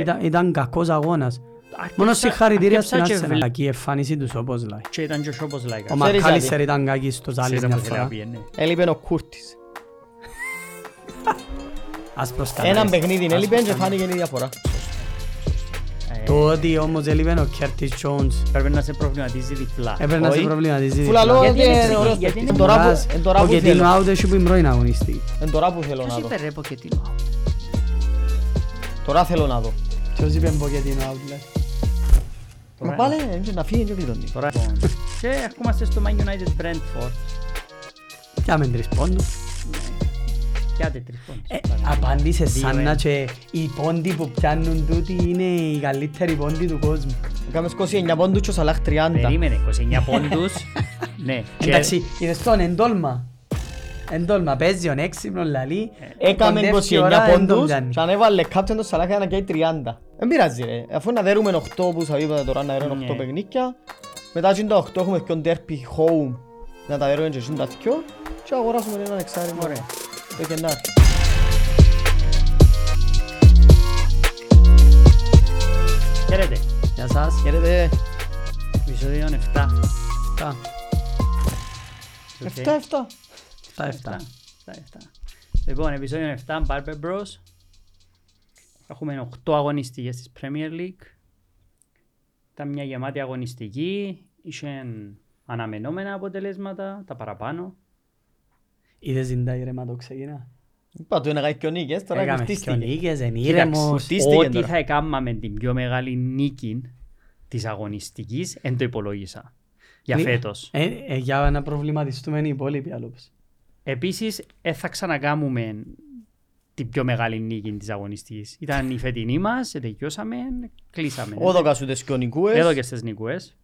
Ήταν, ήταν κακός αγώνας. Αρκεψα- Μόνος συγχαρητήρια στην αρκεψα και Arsenal. βλέ- Κακή εμφάνιση τους όπως λέει. Και ήταν και ο Σόπος Λάικας. Ο Ξέρεις Μακάλιστερ γιατί; ήταν κακής στο Ζάλι Ξέρετε μια που θέλει να φορά. πιένει. Έλειπε ο Κούρτης. Ας προσκαλέσει. Έναν παιχνίδι Ας έλειπε και προσκαλέσει. φάνηκε η διαφορά. Ε, Το ότι όμως έλειπε ο Κέρτις Τζόουνς Πρέπει να σε προβληματίζει διπλά. έπρεπε να σε Όχι. προβληματίζει. Φουλα λόγω Γιατί ότι είναι είναι έτσι, ωραίος γιατί παίκτης. είναι Εν τώρα που- Μουράς, εν τώρα Ο που Κετίνο θέλω. out έχει που είναι πρώην αγωνιστή. Εν τώρα που θέλω Ποιος να δω. είπε ρε Ποκετίνο. Τώρα θέλω να δω. Ποιος είπε Ποκετίνο out λέει. Μα πάλι έτσι να φύγει και κλειδώνει. Τώρα λοιπόν. Και ερχόμαστε στο Man United Brentford. Πιάμε τρεις πόντους. Πιάτε τρεις πόντους. Ε, Απάντησε Δύο, σαν να ένα. και οι πόντοι που πιάνουν τούτοι είναι οι καλύτεροι πόντοι του κόσμου. Έκαμε 29 πόντους και ο Σαλάχ 30. Περίμενε, 29 πόντους. Ναι. και- Εντάξει, είδες τον εντόλμα. Εντόλμα, παίζει τον έξυπνο λαλί. Έκαμε κοντεύει 29 ώρα, εν τον πόντους πιάνει. και αν έβαλε κάποιον το Σαλάχ να καίει 30. Δεν πειράζει ρε. Αφού να δέρουμε 8 που θα είπατε τώρα να δέρουμε 8 Ναι. παιχνίκια. Μετά και τα 8 έχουμε και derby home. Να τα δέρουμε και τα 2 και αγοράσουμε έναν εξάριμο. Ωραία. Το Γενάρη. Χαίρετε. Γεια σας. Χαίρετε. Επεισόδιο 7. Τα, Οκ. 7-7. τα εφτά. 7, 7. Λοιπόν, επεισόδιο 7, Barber Bros. Έχουμε 8 αγωνιστικές της Premier League. Ήταν μια γεμάτη αγωνιστική. Είχε αναμενόμενα αποτελέσματα, τα παραπάνω. Είδες την τα ήρεμα το ξεκινά. Είπα του να κάνει και ο νίκες, τώρα Έκαμε και κουρτίστηκε. νίκες, εν Κοίταξε, ήρεμος. κουρτίστηκε Ό,τι τώρα. θα έκαναμε την πιο μεγάλη νίκη της αγωνιστικής, δεν το υπολόγισα. Για Ναι. φέτος. Ε, ε, Για να προβληματιστούμε οι υπόλοιποι άλλους. Επίσης, δεν θα ξανακάμουμε την πιο μεγάλη νίκη της αγωνιστικής. Ήταν η φετινή μας, τελειώσαμε, κλείσαμε. Όδοκα σου τις κιονικούες. Εδώ και στις νικούες.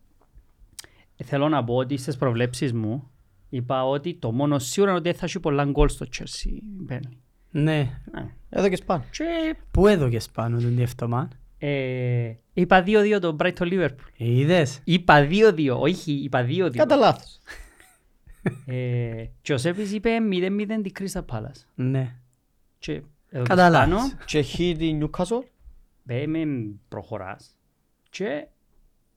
Ε, Θέλω να πω ότι στις προβλέψεις μου είπα ότι το μόνο σίγουρο είναι ότι δεν θα έχει πολλά γκολ στο Chelsea. Burnley. Ναι. Ε, Εδώ και σπάν. Και Πού έδωκες πάνω τον διευτομάν. ε, είπα 2-2 το Brighton Liverpool. Ε, Είδες; Είπα 2-2, όχι, είπα 2-2. Κατά λάθος. Ε, και ο Σέπης είπε 0-0 τη Crystal Palace. Ναι. Και εδώ και Κατά πάνω, λάθος. Και χει τη Newcastle. Μπέμε προχωράς και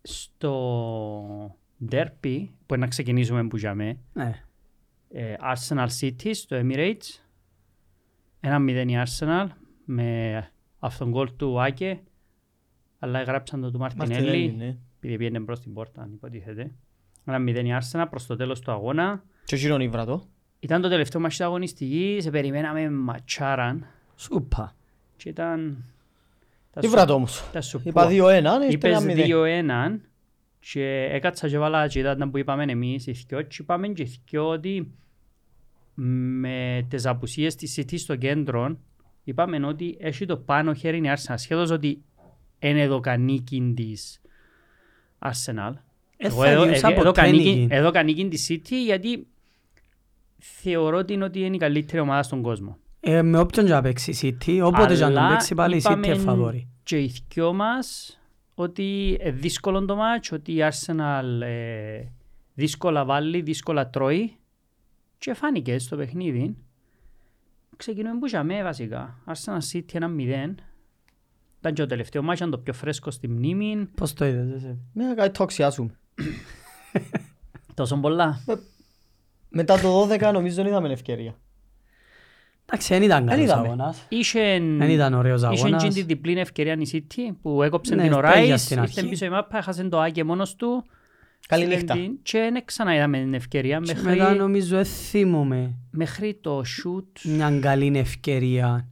στο derby που είναι να ξεκινήσουμε που για με Ναι. ε, Arsenal City στο Emirates ένα μηδέν η Arsenal με αυτόν γκολ του Άκε αλλά έγραψαν το του Μαρτινέλη, Μαρτινέλη ναι. επειδή πήγαινε μπρος στην πόρτα αν υποτίθεται ένα μηδέν η Arsenal προς το τέλος του αγώνα Και γύρω η βρατό. Ήταν το τελευταίο μάτι της αγωνιστικής σε περιμέναμε ματσάραν Σούπα. και ήταν τα Τι σου- βρατό όμως; τα σου Είπα πω. 2-1, ήρθε Είπες ένα 0. 2-1 και έκατσα και βάλα και ήταν που είπαμε εμείς οι δυο και είπαμε και οι δυο ότι με τις απουσίες της City στο κέντρο είπαμε ότι έχει το πάνω χέρι η Arsenal σχεδόν ότι είναι εδώ κανίκιν της Arsenal. Ε, Εγώ θα εδώ- διούσα εδώ- εδώ ποτέ κανίκιν- νίκη. Εδώ κανίκιν της City γιατί θεωρώ ότι είναι ότι είναι η καλύτερη ομάδα στον κόσμο. Ε, Με όποιον και να παίξει η City, όποτε και να τον Αλλά παίξει πάλι η City είπαμε είναι φαβόρη. Και οι δυο μας ότι είναι δύσκολο το μάτς, ότι η Arsenal ε, δύσκολα βάλει, δύσκολα τρώει και φάνηκε στο παιχνίδι. Ξεκινούμε που είχαμε βασικά. Arsenal City ένα 0. Ήταν και το τελευταίο μάτς, ήταν το πιο φρέσκο στη μνήμη. Πώς το είδες εσύ; Ναι, κάτι τοξιάσουμε. Τόσο πολλά. Μετά το 12 νομίζω δεν είδαμε ευκαιρία. Εντάξει, δεν ήταν καλός είδαμε. αγώνας. Είχε, Δεν ήταν ωραίος είχε αγώνας. και την διπλή ευκαιρία η City που έκοψε Ναι, την ο πέγια Ράις, στην ήρθε αρχή. πίσω η μάπα, έχασε το Άκε μόνος του. Καλή Στην νύχτα. την- Και δεν ξαναείδαμε την ευκαιρία Και μέχρι, Μετά νομίζω εθίμουμε μέχρι το shoot. μια καλή ευκαιρία.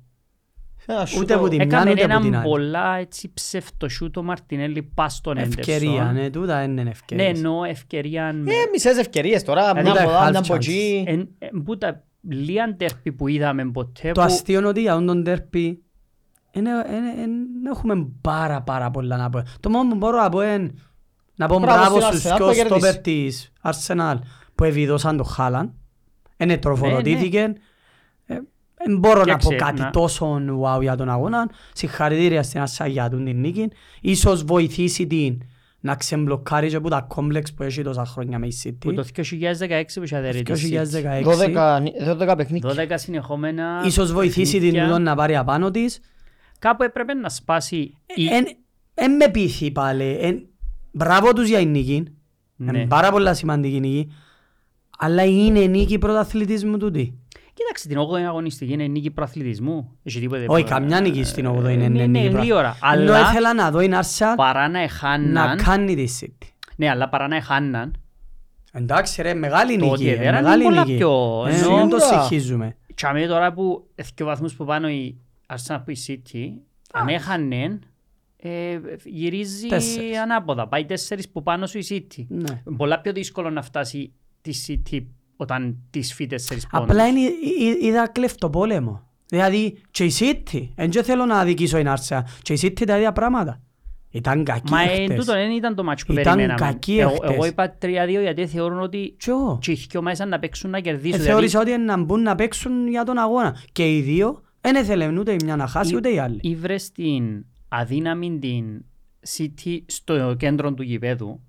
Ένα σούτο- Ούτε από την μια Έκαμε ούτε από την έναν άλλη. πολλά έτσι ψεύτο shoot ο Μαρτινέλli πας στον Ευκαιρία, Έντερσον. ναι, τούτα είναι Ναι, ευκαιρίες. εννοώ ευκαιρία. με- Ε, μισές ευκαιρίες τώρα. Δηλαδή, Μια τα από εδώ, half μια από chances. εκεί. εν- εν- Που τα λίγα ντέρπι που είδαμε ποτέ Το που αστείο είναι ότι για τον τέρπι δεν έχουμε πάρα πάρα πολλά να πω. Το μόνο που μπορώ να πω είναι να πω Μπράβο μπράβο στην στους Arsenal δυο που στόπερ κέρδισες. της Arsenal που ευηδώσαν το Χάλαν. Είναι τροφοδοτήθηκε. Ε, Δεν μπορώ να πω Κοίταξε, κάτι να- τόσο wow για τον αγώνα. Συγχαρητήρια στην Arsenal για τον την νίκη. Ίσως βοηθήσει την να ξεμπλοκάρει και από τα κόμπλεξ που έχει τόσα χρόνια με η που City. το 2016 που είχε αδερεί της City. 2016. 12 12 παιχνίκια. 12 συνεχόμενα Ίσως βοηθήσει την παιχνίδια. τούτον να πάρει απάνω της. κάπου έπρεπε να σπάσει η... Εν, εν με πείθει πάλι. Εν, μπράβο τους για η νίκη. Ναι. Είναι πάρα πολλά σημαντική νίκη. Αλλά είναι νίκη πρωταθλητισμού τούτη. Κοίταξε την 8η αγωνιστική είναι νίκη προαθλητισμού. Έχει τίποτε Όχι, προ- καμιά νίκη στην 8η Ε, είναι ναι, νίκη. ναι, πρωταθλητισμού. γλύωρα. Ενώ Αλλά ήθελα να δω η Άρσα παρά να να εχάναν... κάνει τη City. Ναι, αλλά παρά να εχάναν... Εντάξει ρε, μεγάλη Το νίκη. ότι ε, έδεραν Μεγάλη είναι πολλά νίκη. πιο- Ε, ενώ- Δεν το Σίγουρα. συγχύζουμε. Και αμέ τώρα που έχει βαθμούς που πάνω η Arsenal που η City, αν έχανε, ε, γυρίζει Τέσσερις. ανάποδα. Πάει τέσσερις που πάνω σου η City. Ναι. Πολλά πιο δύσκολο να φτάσει τη City όταν της φύγει τέσσερις πόντους. Απλά είναι, εί- είδα κλεφτοπόλεμο. Δηλαδή και η City, δεν και θέλω να αδικήσω την Άρσα, και η City τα ίδια πράγματα. Ήταν κακή Μα ε, χτες. τούτο δεν ήταν το μάτς που Ήταν περιμέναμε. κακή Εγώ, εχθές. εγώ είπα 3-2 γιατί θεωρούν ότι Και εγώ. και οι δυο μέσα να παίξουν να Ε, κερδίσουν. Θεώρησα ότι να μπουν να παίξουν για τον αγώνα. Και οι δύο δεν ήθελαν ούτε η μια να χάσει ούτε η άλλη. Ήβρες την αδύναμη την City στο κέντρο του γηπέδου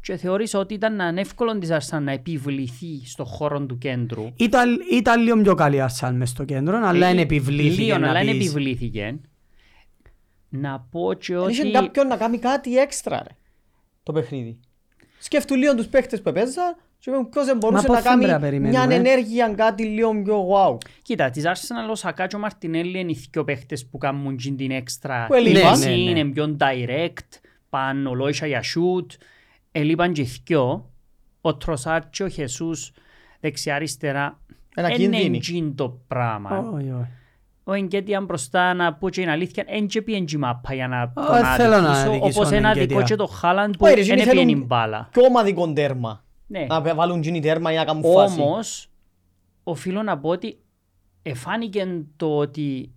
και θεώρησα ότι ήταν ανεύκολο της Arsenal να επιβληθεί στο χώρο του κέντρου. Ήταν, ήταν λίγο πιο καλή η Arsenal μες στο κέντρο, αλλά Ε, είναι επιβλήθηκε λίγο, να αλλά είναι πεις. επιβλήθηκε. Να πω και Δεν είχε ότι... κάποιον να κάνει κάτι έξτρα ρε. Το παιχνίδι. Σκέφτου λίγο τους παίχτες που έπαιζαν και είπαν ποιος δεν μπορούσε Μα να πώς δεν κάνει πρέπει να μια περιμένουμε. ενέργεια κάτι λίγο πιο wow. Κοίτα, της Arsenal ο Σακά και ο Μαρτινέλli είναι οι δυο παίχτες που κάνουν τζιν την έξτρα Που ελείπαν. τύχη, Ναι, ναι, ναι. είναι πιο direct, πάνε ολόισα για shoot. Ελείπαν και οι δυο. Ο Τροσάρ και ο Χεσούς δεξιά-αριστερά Ένα είναι κίνδυνο. τζιν το πράγμα. Όχι, όχι. Ο Εγκέτιαν μπροστά να πω και είναι αλήθεια, εν και πιέν τζι μάπα για να τον δεν θέλω να αδικήσω, αδικήσω όπως τον ένα Εγκέτια. δικό και το Χάλαντ που Όχι, ρε, δεν εκείνοι πιένει θέλουν μπάλα. Πιο ομαδικό τέρμα. Ναι. Να βάλουν γίνει τέρμα για να κάνουν φάση. Όμως, οφείλω να πω ότι εφάνηκε το ότι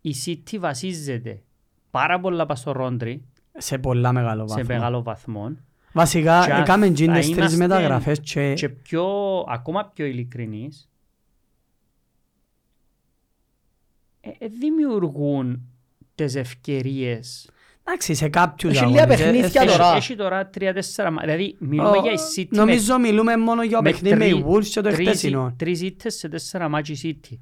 η City βασίζεται πάρα πολλά πας στο Ρόντρι, Σε πολλά μεγάλο σε βαθμό. μεγάλο βαθμό. Βασικά, Και αν έκαμε θα τζιν τις τρεις είμαστε μεταγραφές και Και πιο, ακόμα πιο ειλικρινείς, ε, ε, δημιουργούν τις ευκαιρίες. εντάξει, σε κάποιους Έχει λίγα αγώνες. ε, παιχνίδια ε, τώρα. Έχει, έχει τώρα τρία-τέσσερα, μα- δηλαδή μιλούμε ο- για η City με Νομίζω μιλούμε μόνο για το με παιχνίδι με τρι- η Wolves και το τρεις- χτεσινό. Τρεις ήττες σε τέσσερα μάτσι City.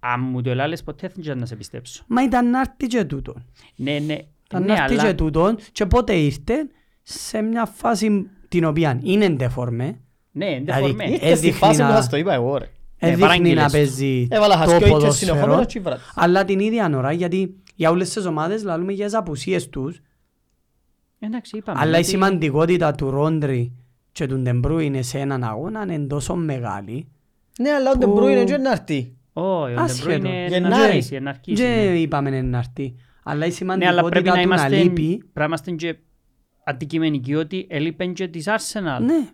Αν μου το ελάλες ποτέ δεν ξέρω να σε πιστέψω. Μα ήταν να έρθει και τούτο. Ναι, ναι, Ήταν ναι, να έρθει αλλά και τούτο και πότε ήρθε σε μια φάση την οποία είναι ντεφορμέ, ναι, δεν Δηλαδή, φορμέ. ε, Ήρθε στη έδειχνε φάση που να- σας το είπα εγώ ρε. ε, Ναι, δείχνει παράγγειλες να το. παίζει Έβαλα το χασκιό είτε ποδόσφαιρο, συνεχόμενο και βράδυ. αλλά την ίδια ώρα γιατί για όλες τις ομάδες λαλούμε για τις απουσίες τους, Εντάξει, είπαμε. αλλά η ότι- σημαντικότητα του Ρόντρι και του Ντεμπρού είναι σε έναν αγώνα είναι τόσο μεγάλη Ναι, αλλά ο Που- Ντεμπρούινε δεν να έρθει. Όχι, ο Άσχετο. Ντεμπρού είναι να Γεννάρη. αρχίσει, να αρχίσει, και ναι. είπαμε να έρθει. Αλλά η Ναι, αλλά πρέπει σημαντικότητα να του να είμαστε, λείπει, πρέπει να είμαστε και αντικειμενικοί ότι έλειπεν και της Arsenal. ναι,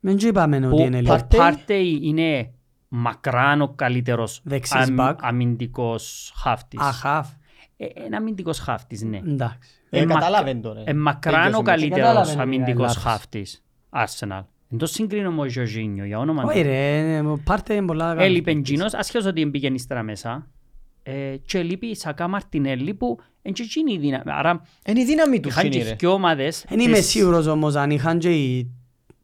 δεν και είπαμε ότι Που είναι ο λίγο. Partey- Partey είναι μακράν ο καλύτερος Δεξής αμ- back. αμυντικός χάφτης. Αχαφ, Ε, Ένα αμυντικός χάφτης, ναι. εντάξει. Ε, Ε, μα- κατάλαβε το ρε. Ε, μακράν Τέλειωσε ο ο μάτς. καλύτερος Κατάλαβε, αμυντικός λάθος. χάφτης. Arsenal. Εν το συγκρίνω με ο Ζορζίνιο, για όνομα Όχι του. ρε, πάρτε είναι πολλά καλός Έλειπε παίκτης. Τζίνος, ασχέτως ότι μπήκε ύστερα μέσα. Ε, Και λείπει η Σακά Μαρτινέλli που εν και εκείνη η δύναμη. Άρα Είναι η δύναμη του είχαν είναι και ρε. δυο ομάδες. Δεν είμαι τις- σίγουρος όμως αν είχαν και οι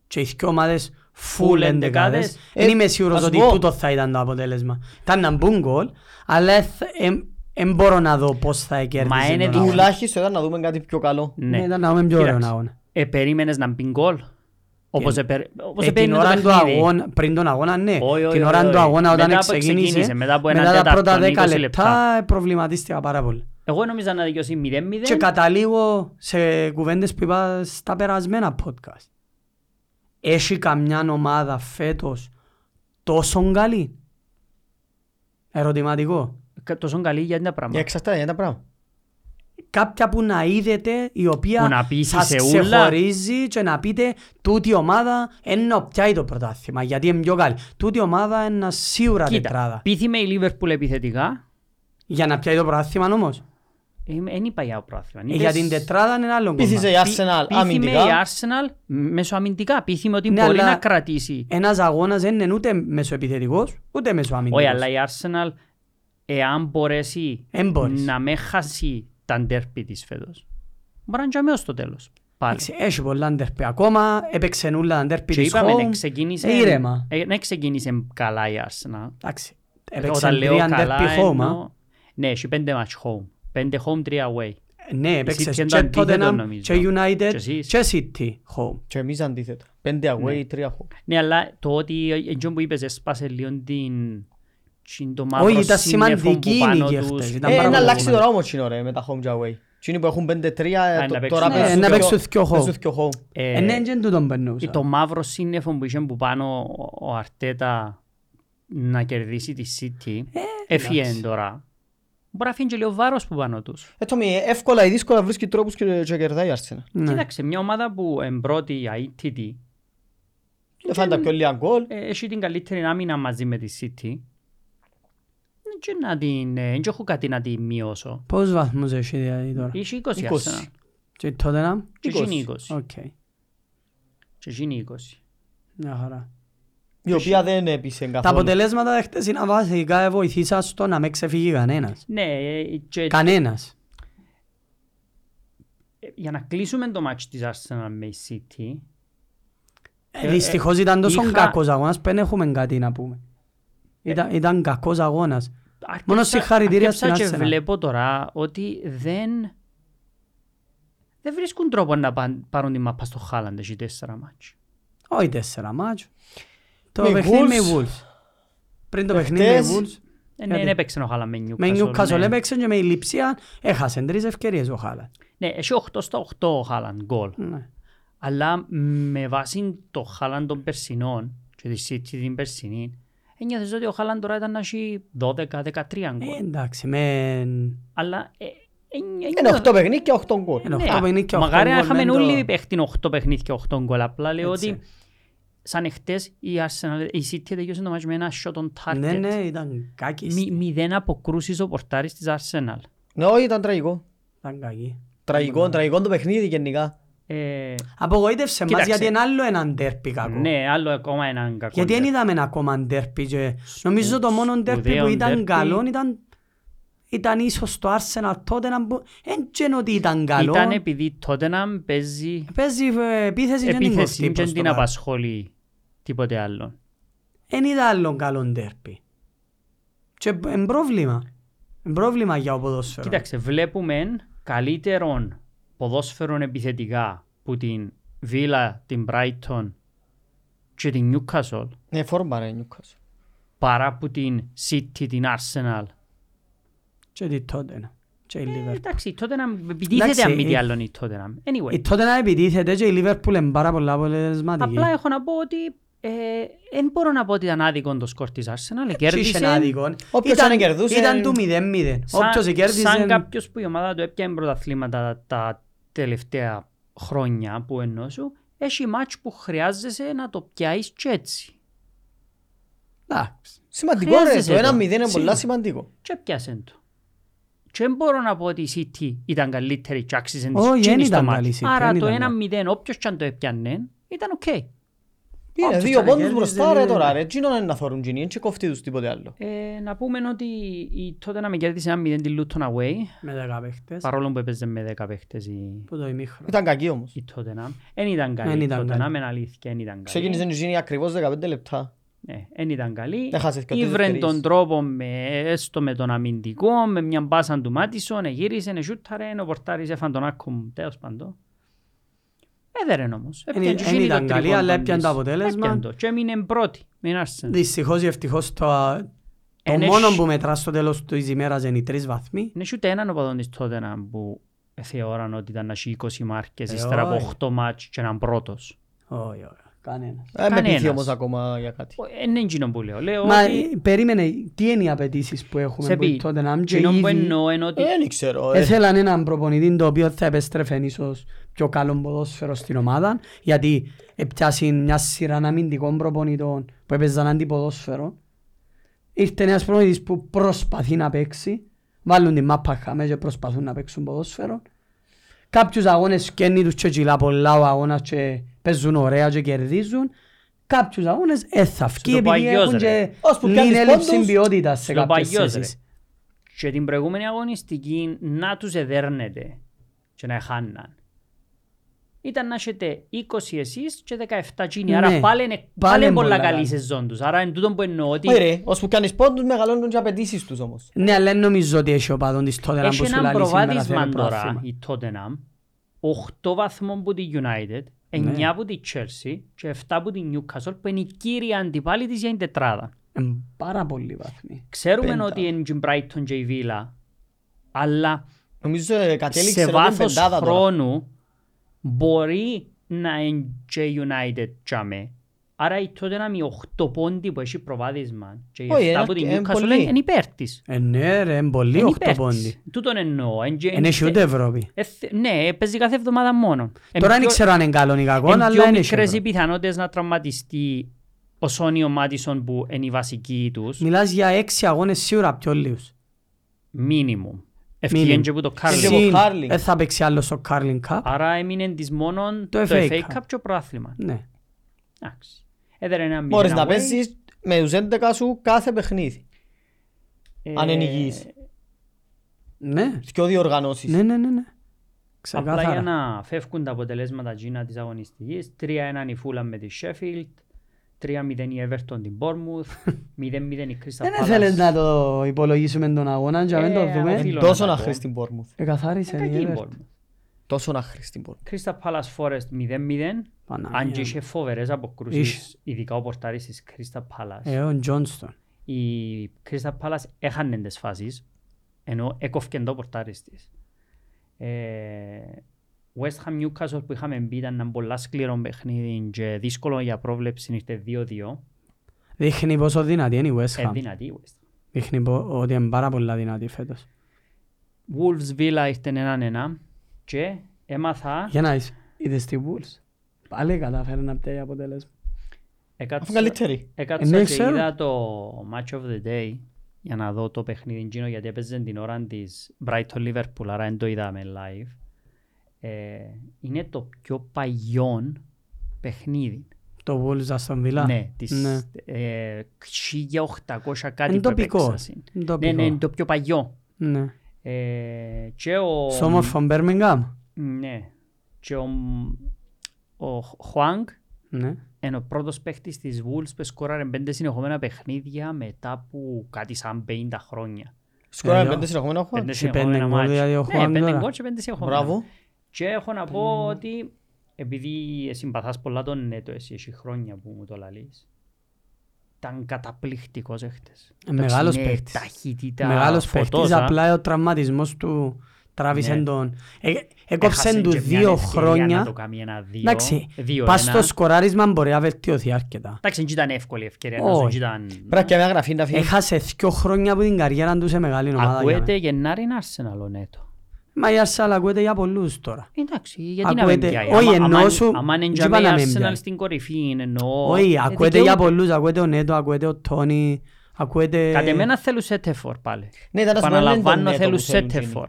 και οι δυο ομάδες Full full εντεκάδες. εντεκάδες. Ε, Δεν είμαι σίγουρος ας ότι πω. τούτο θα ήταν το αποτέλεσμα. Ήταν να μπουν γκολ, αλλά δεν μπορώ να δω πώς θα Μα κέρδισε είναι τον αγώνα. Τουλάχιστον ήταν να δούμε κάτι πιο καλό. Ναι, Ναι. ήταν να δούμε πιο ωραίο Κοίταξε. αγώνα. Ε, περίμενες να μπει γκολ. Όπως Και- επε- όπως Ε, την επέρινε το ώρα του παιχνίδι. αγώνα, πριν τον αγώνα, ναι. Όχι, όχι, Την όχι, ώρα του όχι. αγώνα όταν Μετά που ξεκίνησε, ξεκίνησε, μετά από ένα μετά τα τέταρτο, πρώτα 10 20 λεπτά, προβληματίστηκα πάρα πολύ. Εγώ νόμιζα να δικαιώσει 0-0. Και καταλήγω σε κουβέντες που είπα στα περασμένα podcast. Έχει καμιά ομάδα φέτος τόσο καλή; Ερωτηματικό. Κα- Τόσο καλή για τα Για πράγματα. εξαρτάται για τα πράγματα. Κάποια που να είδετε η Που οποία να πείσει σας σε ούλα. ξεχωρίζει και να πείτε τούτη ομάδα είναι να πιάει το πρωτάθλημα γιατί είναι πιο καλή. Τούτη ομάδα είναι σίγουρα Κοίτα, τετράδα. πείθει η Liverpool επιθετικά. Για να πιάει το πρωτάθλημα όμως. Δεν είπα για το πρόθυμα. Ε, για την τετράδα είναι άλλο κομμάτι. Πείθησε η Arsenal Πείθει με η αμυντικά. Arsenal μεσοαμυντικά. Πείθει με ότι Ναι, μπορεί αλλά- να κρατήσει. Ένας αγώνας δεν είναι ούτε μεσοεπιθετικός ούτε μεσοαμυντικός. Όχι, αλλά η Arsenal, εάν μπορέσει Εν μπορείς. να με χάσει τα ντέρπι της φέτος, μπορεί να είναι και στο τέλος. Πάλι. Εντάξει, Έχει πολλά ντέρπι ακόμα, έπαιξε νουλά τα ντέρπι Και της είπαμε, ναι, home. ξεκίνησε, Ε, ήρεμα. ε, ναι, ξεκίνησε καλά η Arsenal. Εντάξει, Έπαιξε Όταν λέω τρία καλά derby home, α. εννοώ... Ναι, έχει πέντε match home. Πέντε home, τρία away. Ναι, έπαιξες City και ήταν αντίθετο, Tottenham νομίζω. και United Και εσείς; και City home. Και εμείς αντίθετα. Πέντε away, τρία home. Ναι, αλλά το ότι έτσι που είπες έσπασε λίγο την... την το μαύρο Όχι, ήταν σύννεφο που σημαντική η πάνω νίκη τους. χτες, ήταν Ε, πάρα να πολύ αλλάξει σημαντικό. τώρα όμως είναι ρε με τα home και away. Εκείνοι που έχουν πέντε-τρία, Α, ε, να το- τώρα παίξουν- παίζουν Ναι, να δυο- παίξουν δυο home. παίζουν δυο home. Ε, Ε, ναι, δεν τούτον περνούσα. το μαύρο σύννεφο που είχε που πάνω ο- ο Αρτέτα να κερδίσει τη City έφυγε εντάξει. τώρα. Μπορεί να αφήνει και λίγο βάρος που πάνω τους. Ε, Τόμι, εύκολα ή δύσκολα βρίσκει τρόπους και και κερδάει η Arsenal. Ναι. Κοίταξε, μια ομάδα που εμπρώτη αίτητη Δεν φάνε τα πιο λίγα γκολ. ε, έχει την καλύτερη άμυνα μαζί με τη City. Δεν και να την, ε, δεν έχω κάτι να τη μειώσω. Πόσους βαθμούς έχει δηλαδή τώρα. Είχε 20 20. Arsenal. Και η Tottenham; Και 20. εκείνη 20. Οκ. Και εκείνη 20. Μια χαρά. Η οποία δεν έπεισε Τα καθόλου. αποτελέσματα δε χτες είναι βασικά βοηθήσαν στο να μην ξεφύγει κανένας. Ναι, ε, και Κανένας. ε, για να κλείσουμε το ματς της Arsenal με η City, Ε, Δυστυχώς ήταν τόσο είχα- κακός αγώνας που δεν έχουμε κάτι να πούμε. Ήταν, ήταν κακός αγώνας. Μόνος Άρκεψα- συγχαρητήρια στην άρκεψα και Arsenal. βλέπω τώρα ότι δεν, δεν βρίσκουν τρόπο να παν- πάρουν τη μάπα στο Χάλαντ έχει τέσσερα μάτς. Όχι τέσσερα μάτσο. Το Με παιχνίδι με Wolves. Wolves. Πριν το παιχνίδι με Χτες- Wolves. Ε, ναι, Γιατί; δεν έπαιξε ο Χάλαντ με Με Newcastle. Newcastle ναι. έπαιξε και με η Λιψία έχασε τρεις ευκαιρίες ο Χάλαντ. Ναι, έχει 8 στα 8 ο Χάλαντ γκολ. Ναι. Αλλά με βάση το Χάλαντ των περσινών και τη City την περσινή, ένιωθες ότι ο Χάλαντ τώρα ήταν να έχει 12-13 Ε, γκολ. εντάξει, με... Αλλά ε, ε, Είναι ένιωθα- 8 παιχνίδια και 8 γκολ. Είναι Ναι, οχτώ παιχνίδια και οχτώ Μακάρι να γκολ είχαμε μεν το- όλοι παίχτην 8 παιχνίδια και 8 γκολ. Απλά λέω Έτσι. ότι σαν εχθές η Arsenal, η City τελειώσε το μάτς με ένα shot on target. Ναι, ναι, ήταν Μη, κάκιστη. μηδέν αποκρούσεις ο πορτάρης της Arsenal. Ναι, όχι, ήταν τραγικό. Ήταν κακή. Τραγικό, τραγικό το παιχνίδι γενικά. Ε, Απογοήτευσε μας Κοίταξε. γιατί είναι άλλο έναν τέρπι κακό. ναι, άλλο ακόμα έναν κακό. Γιατί δεν derby. είδαμε ένα ακόμα ντέρπι και νομίζω το μόνο ντέρπι που σπουδαίο ήταν derby. καλό ήταν ήταν ίσως το Arsenal τότε να μπου... Εν και είναι ότι ήταν καλό. Ήταν επειδή τότε να παίζει Παίζει ε, επίθεση και δεν επίθεση κοστεί και προς το την παρόν. απασχολεί τίποτε άλλο. Εν είδα άλλον καλό ντέρπι. Και είναι πρόβλημα. Είναι πρόβλημα για ο ποδόσφαιρος. Κοίταξε, βλέπουμε καλύτερον ποδόσφαιρον επιθετικά που την Villa, την Brighton και την Newcastle Ναι, φόρμα ρε Newcastle. παρά που την City, την Arsenal. Και τη τότε. Και η Ε, Liverpool. εντάξει, τότε να επιτίθεται Εντάξει, αν μη τι η- άλλο η Tottenham. Anyway, Η τότε να επιτίθεται και η Liverpool είναι πάρα πολλά αποτελεσματική. απλά έχω να πω ότι ε, δεν μπορώ να πω ότι ήταν άδικο το σκορ της Arsenal. Και είχε Κέρδισε άδικο. Όποιος Ήταν- αν κερδούσε- Ήταν του 0-0. σαν, Όποιος κέρδισε... σαν κάποιος που η ομάδα του έπιανε πρωταθλήματα τα τελευταία χρόνια που εννοώ σου, έχει μάτς που χρειάζεσαι να το πιάσεις και έτσι. Εντάξει. Σημαντικό ρε, Χρειάζεσαι το το. 1-0 είναι Σίγουρα. πολλά σημαντικό. Και πιάσεν το. Και δεν μπορώ να πω ότι η City ήταν καλύτερη και άξιζε της Όχι, δεν εκείνης το ήταν μάτς. καλή η City, Άρα δεν το ήταν 1-0 όποιος και αν το έπιανε ήταν οκ. Είναι Όποιος δύο τα πόντους κέρδιζε, μπροστά ρε είναι- τώρα ρε. Τι είναι να θωρούν εκείνοι, δεν και κοφτεί τους τίποτε άλλο. Ε, να πούμε ότι η τότε να με κέρδισε ένα 0 τη Luton away, Με δέκα παίχτες. παρόλο που έπαιζε με 10 παίχτες η, Που το ημίχρονο. Ήταν κακή όμως. η Tottenham. Εν ήταν καλή Εν η ήταν Tottenham, καλή. εν αλήθεια, εν ήταν καλή. Ξεκίνησε να γίνει ακριβώς 15 λεπτά. Ναι, εν ήταν καλή. Έχασε και τρεις Ήβρεν ευκαιρίες. τον τρόπο με, έστω με τον αμυντικό, με μια μπάσα του Μάτισον, γύρισε, σούταρε, ο πορτάρις έφαν τον άκκο μου, τέλος πάντων. Έδερεν όμως. Εν- Έπιαν και εν εκείνη ήταν το καλή, τρίποντο αλλά έπιαν το της. αποτέλεσμα. Έπιαν το και έμεινε πρώτη. με την Arsenal. Δυστυχώς ή ευτυχώς το, το Εν μόνο έχει- που μετράς στο τέλος της ημέρας είναι οι τρεις βαθμοί. Δεν έχεις ούτε έναν οπαδόν της Tottenham που θεωράν ότι ήταν να έχει 20 μάρκες Ε, ύστερα από όχι. 8 μάτς και έναν πρώτος. Όχι, όχι, κανένας. Ε, με Κανένας. πείθει όμως ακόμα για κάτι. Ε, Είναι εκείνο που λέω. Λέω Μα ότι ε, περίμενε, τι είναι οι απαιτήσεις που σε έχουμε πει, που τότε να και εκείνο που ήδη εννοώ είναι ότι Ε, Δεν ξέρω. ε. έθελαν έναν προπονητή το οποίο θα επέστρεφε ίσως πιο καλό ποδόσφαιρο στην ομάδα γιατί έπιασε μια σειρά αμυντικών προπονητών που έπαιζαν αντιποδόσφαιρο. Ήρθε ένας προπονητής που προσπαθεί να παίξει, βάλουν την μάπα χαμές και προσπαθούν να παίξουν ποδόσφαιρο. Κάποιους αγώνες σκένει τους και κυλά πολλά ο αγώνας και παίζουν ωραία και κερδίζουν. Κάποιους αγώνες ε, θα φκεί το επειδή παγιός, έχουν ρε. και Ως που λίγη πιάνεις έλλειψη πόντους, ποιότητας σε στο κάποιες παγιός, ρε. θέσεις. Και την προηγούμενη αγωνιστική να τους εδέρνεται και να χάναν. Ήταν να έχετε 20 εσείς και 17 εκείνοι. Ναι. Άρα πάλι είναι, Πάλι πάλι είναι είναι πολλά πολλά καλή καλή. σεζόν τους. Άρα είναι τούτο που εννοώ ότι Όχι ρε, ώσπου κάνεις πόντους μεγαλώνουν και οι απαιτήσεις τους όμως. Ναι, αλλά δεν νομίζω ότι έχει ο παδόν της τότε να έχει που σου έναν λαλείς σήμερα προβάδισμα θέλει τώρα πρωτάθλημα. η Tottenham, 8 βαθμούς που τη United, 9 που τη Chelsea και 7 που τη Newcastle που είναι η κύρια αντιπάλη της για την τετράδα. Εν πάρα πολλοί βαθμοί. Ξέρουμε Πέντα. ότι είναι η Brighton και η Villa, αλλά Νομίζω ε, κατέληξε σε ότι είναι βάθος πεντάδα τώρα. χρόνου μπορεί να είναι και η United τζάμε. Άρα η Tottenham οι 8 πόντι που έχει προβάδισμα και οι Όχι, 7 είναι που την αρκε- Newcastle είναι πολύ. είναι υπέρ της. Ε, ναι ρε, είναι πολύ Είναι οχτώ υπέρ πόντι. της. Τούτον εννοώ. Εν και- Εν έχει εν- ούτε Ευρώπη. ε, θε- Ναι, παίζει κάθε εβδομάδα μόνο. Εν Τώρα δεν πιο- ξέρω αν είναι καλό ή κακό, εν αλλά πιο δεν έχει μικρές οι Ευρώπη. πιθανότητες να τραυματιστεί ο Σόνιο Μάτισον που είναι η βασική τους. Μιλάς για έξι αγώνες σίγουρα πιο λίγους. Μίνιμουμ. Ευκαιρία Minimum. και που το Και Carling. το Συν, Carling. δεν θα παίξει άλλο στο Carling Cup. Άρα έμεινε της μόνον Το το FA FA Cup. Cup και ο πρόθλημα. Ναι. Εντάξει. Έδερε ένα Μπορείς mid να away. παίζεις με τους 11 σου κάθε παιχνίδι. Ε, αν είναι υγιής. Ναι, Και ο διοργανώσεις. ναι, ναι, ναι. ναι. Απλά για Ξεκάθαρα. να φεύγουν τα αποτελέσματα Gina της αγωνιστικής. 3-1 η Fulham με τη Sheffield. 3-0 η Everton την Bournemouth. 0-0 η Crystal Δεν Palace. θέλεις να το υπολογίσουμε τον αγώνα και να μην Ε, το οφείλω. δούμε; Θέλω Τόσο να να τα χρει πω. στην Bournemouth. Εκαθάρισε Κακή η η Everton. Bournemouth. Τόσο να χρει στην Bournemouth. Crystal Palace Forest 0-0. Παναγία Αν και μου. είχε φοβερές αποκρούσεις, ειδικά ο πορτάρης της Crystal Palace. Ε, ο Τζόνστον. Η Crystal Palace έχανε τις φάσεις, ενώ έκοφκε το πορτάρις της. Ε, West Ham Newcastle που είχαμε μπει ήταν ένα πολλά σκληρό παιχνίδι και δύσκολο για πρόβλεψη, ήρθε 2-2. Δείχνει πόσο δυνατή είναι η West Ε, Ham. δυνατή η West Ham. Δείχνει πο- ότι είναι πάρα πολλά δυνατή φέτος. Wolves Villa ήρθε έναν ένα και έμαθα, Για να είσαι, είδες τη Wolves. Πάλι κατάφερε να πιέει αποτέλεσμα. Αφού έκατσα, καλύτερη. έκατσα ναι, και ξέρω. είδα το Match of the Day για να δω το παιχνίδι εκείνο γιατί έπαιζε την ώρα της Brighton Liverpool, άρα δεν το είδαμε live. Ε, είναι το πιο παλιό παιχνίδι. Το Wolves Aston Villa; Ναι, της Ναι. ε, 1800 κάτι Είναι που τοπικό. έπαιξα. Είναι Ναι, τοπικό. ναι, είναι το πιο παλιό. Ναι. Ε, και ο... Στο όμορφο Birmingham. Ναι. Και ο, ο Χουάνγκ Ναι. είναι ο πρώτος παίχτης της Wolves που σκόραρε πέντε συνεχόμενα παιχνίδια μετά από κάτι σαν 50 χρόνια. Σκόραμε Ε, πέντε συνεχόμενα χώρα. Πέντε και συνεχόμενα πέντε γκολ, μάτς. δηλαδή, ο Ναι, Χουάνγκ πέντε τώρα. γκολ και πέντε συνεχόμενα. Μπράβο. Και έχω να πω ότι επειδή συμπαθάς πολλά τον Νέτο εσύ έχει χρόνια που μου το λαλείς ήταν καταπληκτικός έχτες. Ε, μεγάλος παίχτης. Ταχύτητα, Μεγάλος φωτός, παίχτης, α. απλά ο τραυματισμός του τράβησε Ναι. τον... Ε, Έκοψε Έχασε του και μια δύο ευκαιρία Να χρόνια. το κάνει ένα δύο, Εντάξει, δύο πας ένα. στο σκοράρισμα μπορεί να βελτιωθεί αρκετά. Εντάξει, δεν ήταν εύκολη η ευκαιρία. Όχι. Όχι. Ήταν... Πρέπει και μια γραφή να φύγει. Έχασε δύο χρόνια από την καριέρα του σε μεγάλη ομάδα. για Ακούεται μένα. Γενάρη είναι Arsenal ο Νέτο. Μα η Arsenal ακούεται για πολλούς τώρα. Εντάξει, γιατί να μην Ακούεται- πιάει. όχι, Άμα- εννοώ άμα- σου, άμα είναι δεν τζαμί είπα να μην Arsenal πιάει. στην κορυφή, εννοώ... Όχι, ε, ακούεται για δικαιούται. πολλούς. Ακούεται ο Νέτο, ακούεται ο Τόνι, ακούεται... Κατ' εμένα θέλουν Σέτεφορ πάλι. Ναι, ήταν να σου πω, είναι Επαναλαμβάνω τον Νέτο θέλουν που θέλουν Σέτεφορ.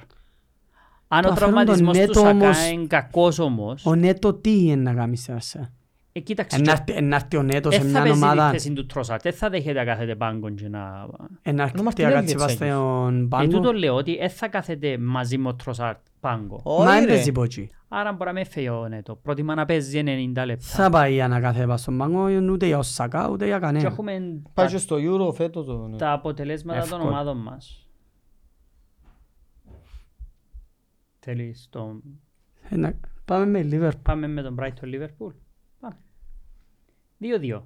Αν Το ο αφαιρούν τον τραυματισμός του Νέτο όμως- Σακά είναι κακός όμως, Ο Νέτο τι είναι να κάνει σε Arsenal; Ε, κοίταξε, Εν έρθει- εν έρθει ο Νέτος σε δεν θα μια παίζει τη ομάδα... θέση του Τρόσαρτ, δεν θα δέχεται να κάθεται πάγκον και να... Εν έρθει Ο να Μαρτινέλη κάτσει έτσι πας έγινε. στον Ε, πάγκο. τούτο λέω ότι δεν θα κάθεται μαζί με ο Τρόσαρτ πάγκο. Μα Όχι δεν ρε. παίζει πότσι. Άρα μπορεί να με φέει ο Νέτο. Προτιμά να παίζει 90 λεπτά. Θα πάει για να κάθεται πας στον πάγκο ούτε για ο Σακά ούτε για Και κανένα. έχουμε Πάει τα, και στο Euro φέτος. το- ναι. τα αποτελέσματα των Εύκολο. ομάδων μας. Θέλεις το... Ε, να- Πάμε με Liverpool. Πάμε με τον Brighton Liverpool. Πάμε. 2-2.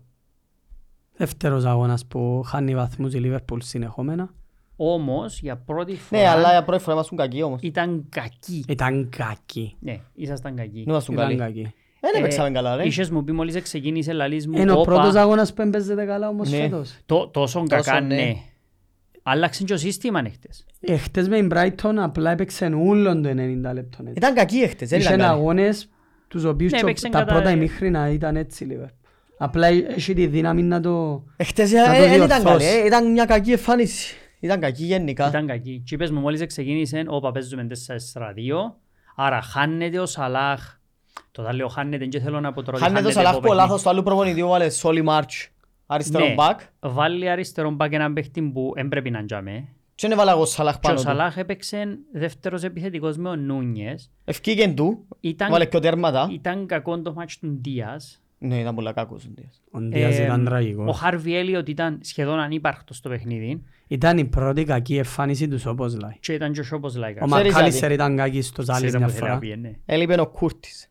Δεύτερος αγώνας που χάνει βαθμούς η Liverpool συνεχόμενα. Όμως για πρώτη φορά Ναι, αλλά για πρώτη φορά ήμασταν κακοί όμως. ήταν κακή. Ήταν κακή. Ναι, ήσασταν κακοί. Δεν ήμασταν Ήταν καλοί. κακή. Δεν έπαιξαμε καλά ρε. Είχες μου πει μόλις ξεκίνησε λαλής μου Είναι ο «Όπα, πρώτος αγώνας που έμπαιζεται καλά όμως Ναι. φέτος. το- τόσο κακά ναι. ναι. Άλλαξε και ο σύστημα χτες. Ε, χτες με την Brighton απλά έπαιξε ούλον το 90 λεπτό. έτσι. Ήταν κακοί έχτες, δεν Είχε ήταν καλοί. αγώνες τους οποίους Ναι, και ο- έπαιξαν τα κατά- πρώτα ημίχρινα ήταν έτσι Liverpool. Απλά έχει τη δύναμη να το... Εχθές Να το ε, δεν ήταν διορθώσεις. καλή, ε, ήταν μια κακή εμφάνιση. Ήταν κακή γενικά. Ήταν κακή. Και είπες μου μόλις ξεκίνησε, όπα παίζουμε 4-2, άρα χάνεται ο Σαλάχ. Τώρα λέω χάνεται και θέλω να πω τώρα ότι Χάνεται το χάνεται Σαλάχ το που ο παιχνίδι. λάθος του άλλου προπονητή βάλε Σόλι Μάρτς. Αριστερό Ναι. μπακ. Βάλει αριστερό μπακ έναν παίχτη που δεν πρέπει να τζάμε. Και δεν έβαλα εγώ Σαλάχ Και ο πάνω του. Σαλάχ έπαιξε δεύτερος επιθετικός με ο Νούνιες. Ευκήγεν του, Ήταν, βάλε και τέρματα. ήταν κακό το μάτς του Ντίας. Ναι, ήταν πολλά κακός ο Ντίας. Ο Ντίας Ε, ήταν Ο τραγικός. Χάρβι Έλιοτ ήταν σχεδόν ανύπαρκτος στο παιχνίδι Ήταν η πρώτη κακή εμφάνιση του όπως λέει. και ήταν και ο Σόπος Λάικα. Ο Ξέρεις Μακάλιστερ γιατί. ήταν κακής στο ζάλι Ξέρεις μια που θέλει να φορά. πει, ναι. Έλειπε ο Κούρτης.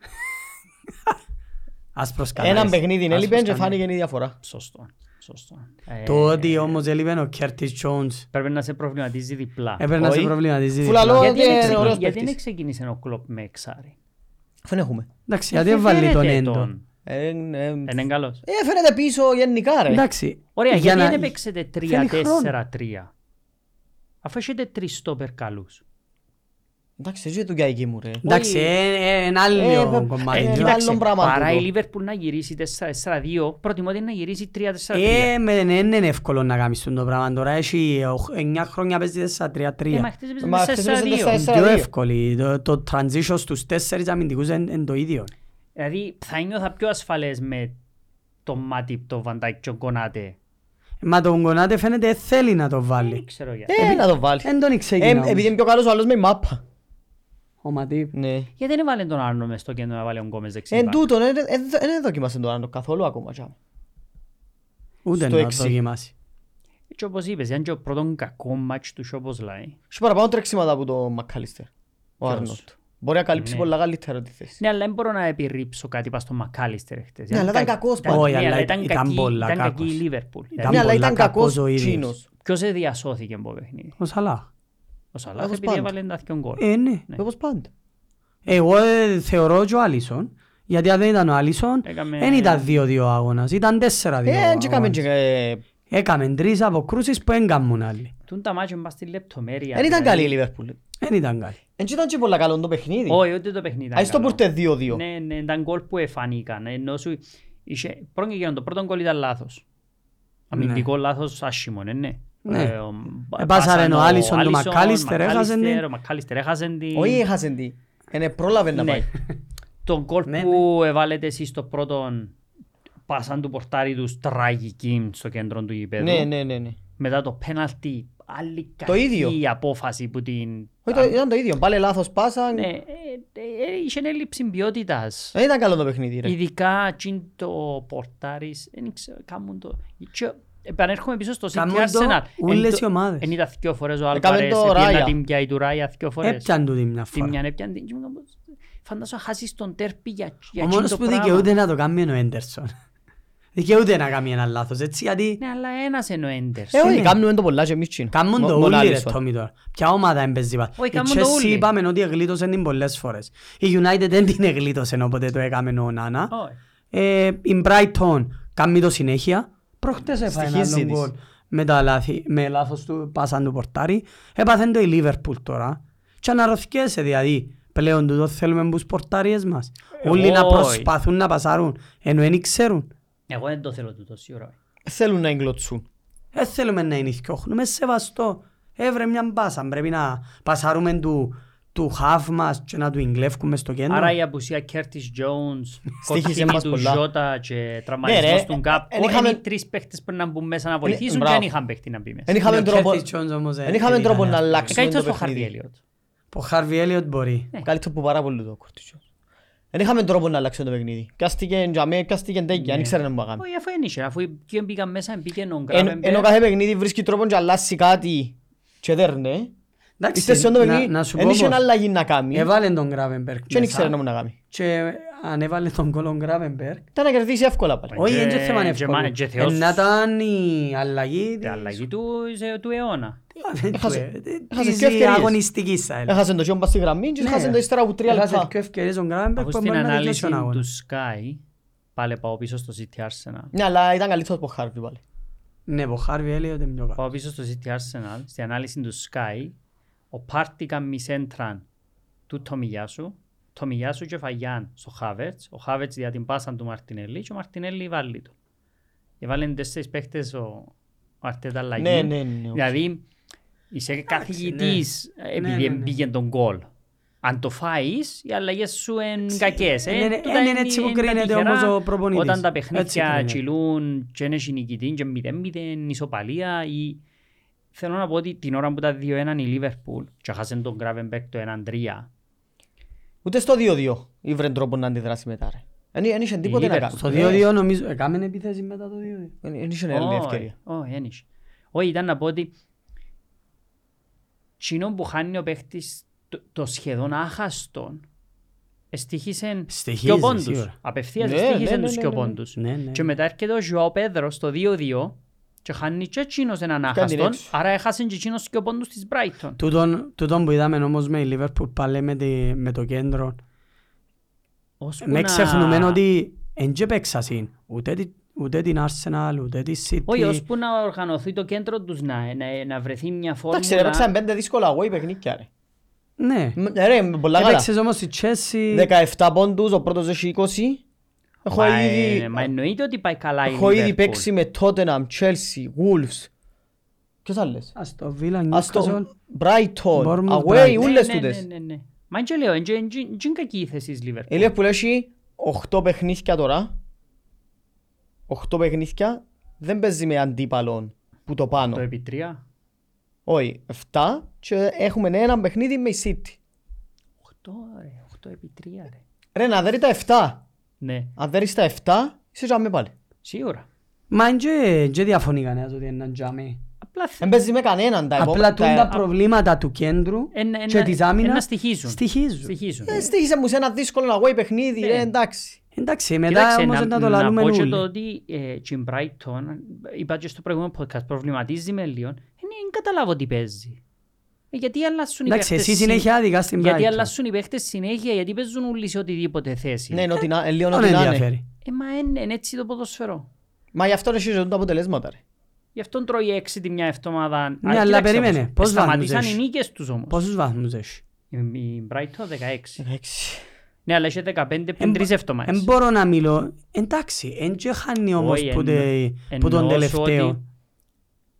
Άσπρος Έναν κανένας. παιχνίδι έλειπε Άσπρος και κανένα. φάνηκε η διαφορά. Σωστό. Σωστό. Το Ε, ότι όμως έλειπε ο Κέρτις Jones Πρέπει να σε προβληματίζει διπλά. έπαιρνε να σε Όχι. προβληματίζει. Φουλαλό. διπλά. ότι Γιατί είναι δεν ωραίος ξεκι- γιατί δεν παίκτης. ξεκίνησε ο κλόπ με εξάρι; Δεν έχουμε. Εντάξει, Ε, γιατί έβαλε τον φαίνεται έντο. τον. Ε, ε, Είναι καλός. ε, φαίνεται πίσω γενικά ρε. Εντάξει. Ωραία, για γιατί να- δεν έπαιξετε θέλει χρόνο. 3-4-3. Αφού έχετε τρεις στόπερ καλούς. Εντάξει, έτσι δουλειά εκεί μου ρε. Εντάξει, Όχι. ε, ε, ένα Ε, άλλο ε, κομμάτι. ε, τούτο. κοίταξε, άλλο πράγμα παρά τούτο. η Λίβερπουλ να γυρίσει 4-4-2, προτιμώ την να γυρίσει 3-4-3. Ε, με- δεν είναι εύκολο να κάνεις το πράγμα. Τώρα έχει 9 χρόνια παίζει 4-3-3. Ε, μα χτες έπαιζε Μα με χτες έπαιζε 4-2. 4-4. Πιο 4-2. εύκολη. Το, το transition στους τέσσερις αμυντικούς είναι είναι το ίδιο. Δηλαδή θα νιώθα πιο ασφαλές με το Μάτιπ, το Βαντάκ και ο Κονάτε. Μα τον Κονάτε φαίνεται δεν θέλει να το Δεν βάλει. ξέρω γιατί. Ε, να το βάλει. Δεν τον Ε, ξεκινά Επειδή όμως. είναι πιο καλός ο άλλος με η μάπα. Ο Ματίπ. Ναι. Γιατί δεν έβαλε τον Άρνο μες στο κέντρο να βάλει ο Γκόμες Εν δεξιμπάκ. τούτο, δεν δοκιμάσε τον άλλο καθόλου ακόμα. τσάμε. Ούτε Στο να έξι. το δοκιμάσει. Και όπως είπες, ήταν και ο πρώτος κακό μάτς του όπως λέει. Έχει παραπάνω τρεξίματα από το Μακάλιστερ. Ο Ποιος; Άρνολτ. Μπορεί να καλύψει Ναι. πολλά καλύτερα τη θέση. Ναι, αλλά δεν μπορώ να επιρρύψω κάτι πας στο Μακάλιστερ χτες. Ναι, αλλά ήταν κα- κακός ήταν- πάντα. Όχι, ναι, αλλά αλλά ήταν κακή- πολλά Ήταν κακή η κακός. Λίβερπουλ. Ήταν Ναι, αλλά πολλά ήταν κακός κακός ο ίδιος. τσίνος. Ποιος δεν διασώθηκε από το παιχνίδι. Ο Σαλάχ. Ο Σαλάχ Όπως επειδή πάντα. έβαλε τα δυο γκολ. Ε, ναι. Ναι. Όπως πάντα. Εγώ ε, θεωρώ και ο Άλισον. Γιατί αν δεν ήταν ο Άλισον, Έκαμε- δεν ήταν 2-2 αγώνας. Ήταν 4-2 Ε, και έκαμε και, αγώνας. ε, Έκαμε τρεις αποκρούσεις που δεν κάνουν άλλοι. Τούν τα μάτια μπας στη λεπτομέρεια. Δεν ήταν δηλαδή. καλή η Λίβερπουλ. Δεν ήταν καλή. Εν και ήταν και πολλά καλό το παιχνίδι. Όχι, ούτε το παιχνίδι ήταν Ας το καλό. πουρτε 2-2. Ναι, ναι, ήταν γκολ που εφανήκαν. Ενώ σου είχε... Πρώτον και γύρω, το πρώτο γκολ ήταν λάθος. Αμυντικό λάθος άσχημο, ναι, ναι. Ναι. Ε, ο- Επάσαρε πάσαν ο Άλισον του Άλισον, Μακάλιστερ, έχασε την. Μακάλιστερ, Ο Μακάλιστερ έχασε την. Όχι έχασε τι. Είναι πρόλαβε να Ναι. πάει. Το γκολ Ναι, που έβαλετε εσείς στο πρώτο πάσαν του πορτάρι τους τραγική στο κέντρο του γηπέδου. Ναι, ναι, ναι. ναι. Μετά το πέναλτι, άλλη Το ίδιο. κακή απόφαση που την... Όχι, το- ήταν το ίδιο. Πάλι λάθος πάσα. Ναι, ε, ε, ε, είχε έλλειψη ποιότητας. Δεν ήταν καλό το παιχνίδι ρε. Ειδικά τσιν το πορτάρις, δεν ξέρω, κάμουν το... Και επανέρχομαι πίσω στο City Κάμουν το Arsenal. ούλες Εν οι ομάδες. Εν είδα δυο φορές ο Έκαμε Άλβαρες, το έπιανα Ράια. την πιάει του Ράια δυο φορές. Έπιαν του την μια Τη φορά. μια έπιαν την... και μου έκανα, Φαντάσου να χάσεις τον τέρπι για, για Ο τσιν μόνος το που πράγμα. δικαιούται να το κάνει είναι ο Έντερσον. Δικαιούται να κάνει ένα λάθος, έτσι, γιατί Ναι, αλλά ένας είναι ο Έντερς. Ε, όχι, ναι. κάνουμε το πολλά και εμείς τσιν. Κάμουν το Μο- μόνο ούλοι ρε Άλισον. Τόμι τώρα. Ποια ομάδα έμπαιζε πάλι. Όχι, Η κάμουν το Chelsea ούλοι. είπαμε ότι εγλίτωσε την πολλές φορές. Η United δεν την εγλίτωσε όποτε το έκαμε ο Νάνα. Όχι. Ε, η Brighton κάνει το συνέχεια. Προχτές έφαγε ένα Στοιχίζει άλλο της. γκολ με, τα λάθη, με λάθος του πάσαν του πορτάρι. Έπαθεν το η Liverpool τώρα. Και αναρωτιέσαι δηλαδή πλέον τούτο θέλουμε τους πορτάριες μας. Όλοι να όχι. προσπαθούν να πασάρουν ενώ δεν ξέρουν. Εγώ δεν το θέλω τούτο σίγουρα. Θέλουν να εγκλωτσούν. Δεν θέλουμε να είναι θκιόχνουμε σεβαστό. Έβρε μια μπάσα. Πρέπει να πασάρουμε του, του χαφ μας και να του εγκλεύκουμε στο κέντρο. Άρα η απουσία Κέρτις Jones, Στοίχησε κοτσίνη μας του πολλά. Ζώτα και Ναι, ρε, τραυματισμός του Γκάπ. εν είχαμε- Είναι οι τρεις παίχτες που να μπουν μέσα να βοηθήσουν και μπράβο. δεν είχαν παίχτη να μπει μέσα. Εν είχαμε Ο τρόπο- Curtis Jones όμως, ε, εν είχαμε δεν τρόπο ήταν να εύκολο. αλλάξουμε το Καλύτερος ο Χάρβι παιχνίδι. Έλιοτ. Ο Harvey Elliott μπορεί. Καλύτερο που πάρα πολύ το Curtis Jones. Δεν είχαμε τρόπο να αλλάξουμε το παιχνίδι. Κάστηκε για μέ, κάστηκε τέγια, δεν ήξερε να μου κάνει. Όχι, αφού δεν είχε, αφού και μπήκαν μέσα, μπήκε ο Εν- Γκράβενμπεργκ. Ενώ κάθε παιχνίδι βρίσκει τρόπο και αλλάσει κάτι και δέρνε. Εντάξει, Είστε σε αυτό το να- παιχνίδι, να σου δεν πω είχε πως. αλλαγή να κάνει Έβαλε τον Gravenberg και δεν ήξερε να μου να κάνει; Και αν έβαλε τον κόλλον Gravenberg, Ήταν να κερδίσει εύκολα πάλι. όχι, και- δεν είναι θέμα και εύκολο. μα- και Θεός- Ε, Να ήταν η αλλαγή Η αλλαγή του, σε- του αιώνα. Έχασε- έχασε της και ευκαιρίες. αγωνιστικής θα έλεγα. Έχασε το σιόμπα στη γραμμή και Ναι. έχασε το ύστερα από τρία Έχασε λεπτά. πιο ευκαιρίες τον Gravenberg Αφού που στην μπορεί να ανάλυση δικαιώσει τον αγώνα. του Sky, πάλι πάω πίσω στο City Arsenal. Ναι, αλλά ήταν καλύτερος από Χάρβι πάλι. Ναι, ο Harvey Elliott είναι πιο καλό. Πάω πίσω στο City Arsenal, στην ανάλυση του Sky, ο Πάρτι κάνει σέντραν του Τομιγιάσου, Τομιγιάσου και Φαγιάν στο Χάβερτς, ο Χάβερτς δια την πάσα του Μαρτινέλη και ο Μαρτινέλη βάλει του. Έβαλαν τέσσερις παίχτες ο, ο Αρτέτα αλλαγή. Ναι, ναι, ναι. οκ. Δηλαδή, είσαι καθηγητής ναι. επειδή Ναι, ναι, ναι. μπήκε τον γκολ. Αν το φάεις, οι αλλαγές σου είναι κακές. ε. είναι- είναι- Τούτα είναι έτσι που είναι τα κρίνεται τυχερά. όμως ο προπονητής. Όταν τα Έτσι παιχνίδια κρίνεται. τσιλούν και είναι νικητή και 0-0, ισοπαλία ή θέλω να πω ότι την ώρα που τα 2-1 η Λίβερπουλ και χάσαν τον Gravenberg το 1-3 Ούτε στο 2-2 ήβρε τρόπο να αντιδράσει μετά ρε. Εν εν είχε τίποτε να Liverpool. κάνει. Στο 2-2 νομίζω έκαμε επίθεση μετά το 2-2. Εν εν είχε άλλη ευκαιρία. Όχι, δεν είχε. Όχι, ήταν να πω ότι Τσινό που χάνει ο παίχτης το, το σχεδόν άχαστον στοιχήσε Στοιχίζει, και ο πόντους. σίγουρα. Απευθείας Ναι, στοιχήσε ναι, τους ναι, και ο ναι, πόντους. Ναι, ναι. Και μετά έρχεται ο Ζωάο Πέδρο στο 2-2 και χάνει και εκείνος έναν την άχαστον, έξω. άρα έχασε και εκείνος και ο πόντους της Brighton. Τούτον, τούτον που είδαμε όμως με η Liverpool πάλι με, τη, με το κέντρο. Ώσπου Με να- ξεχνούμε ότι εν και παίξασαν ούτε, τη- ούτε την Arsenal ούτε τη City. Όχι, ώσπου να οργανωθεί το κέντρο τους, να, να, να βρεθεί μια Εντάξει ρε, παίξαν φόρμουλα. πέντε δύσκολα away παιχνίκια ρε. Ναι. Μ, Ρε, πολλά καλά. Έπαιξες όμως η Chelsea. 17 πόντους, ο πρώτος έχει 20. Έχω Μα, ήδη... ε, Μα εννοείται ότι πάει καλά η Έχω ήδη Liverpool. παίξει με Tottenham, Chelsea, Wolves. Ποιος άλλες; Αστο Villa, Newcastle. Αστο Brighton, Bournemouth, away, Brighton. ούλες Ναι, ναι, τούτες. ναι, ναι, ναι. Μα είναι και λέω, είναι και- είναι και- είναι και κακή η θέση της Η Liverpool. Liverpool έχει 8 παιχνίδια τώρα. 8 παιχνίδια. Δεν παίζει με αντίπαλον που το πάνω. Το επί τρία. Όχι, 7 και έχουμε ένα παιχνίδι με η City. Οχτώ, ρε, οχτώ επί τρία, ρε. Ρε, να δέρει τα 7. Ναι, Αν δέρεις τα 7, είσαι τζάμε πάλι. σίγουρα. Μα εν και- και διαφωνεί κανένας ότι είναι έναν τζάμι. Απλά θε- Δεν παίζει με κανέναν τα Απλά επόμενα. τούν τα τα- προβλήματα του κέντρου Εν- εν- και της εν- άμυνας να στοιχίζουν. στοιχίζουν. Στοιχίζουν. Ε, Στήχησε μου σε ένα δύσκολο away παιχνίδι, Ναι. ρε, εντάξει. Εντάξει, μετά Κοίταξε, όμως να, να το να λαλούμε πω και όλοι. το ότι ε, και η Brighton, είπα και στο προηγούμενο podcast, προβληματίζει με λίγο. Δεν καταλάβω τι παίζει. Ε, γιατί αλλάσουν οι Εντάξει, παίχτες εσύ συ- συνέχεια άδικα στην Γιατί Brighton. αλλάσουν οι παίχτες συνέχεια, γιατί παίζουν όλοι σε οτιδήποτε θέση. Ναι, είναι ότι να- ε, λίγο Δεν ότι να είναι. ενδιαφέρει. Ε, μα είναι, είναι έτσι το ποδοσφαιρό. Μα γι' αυτό εσύ ζητούν τα αποτελέσματα, ρε. Γι' αυτόν τρώει έξι τη μια εβδομάδα. Ναι, Α, αλλά κοίταξε περίμενε. όμως, Πώς Σταματήσαν βαθμούς οι έχει; νίκες τους όμως. Πόσους βαθμούς έχει; Η, η Brighton 16. Εντάξει. Ναι, αλλά είχε 15 πριν Εν- τρεις εβδομάδες. Εν μπορώ να μιλώ. Εντάξει, εν και χάνει όμως Όχι, που, εννο- τε- που τον εννοώ σου τελευταίο.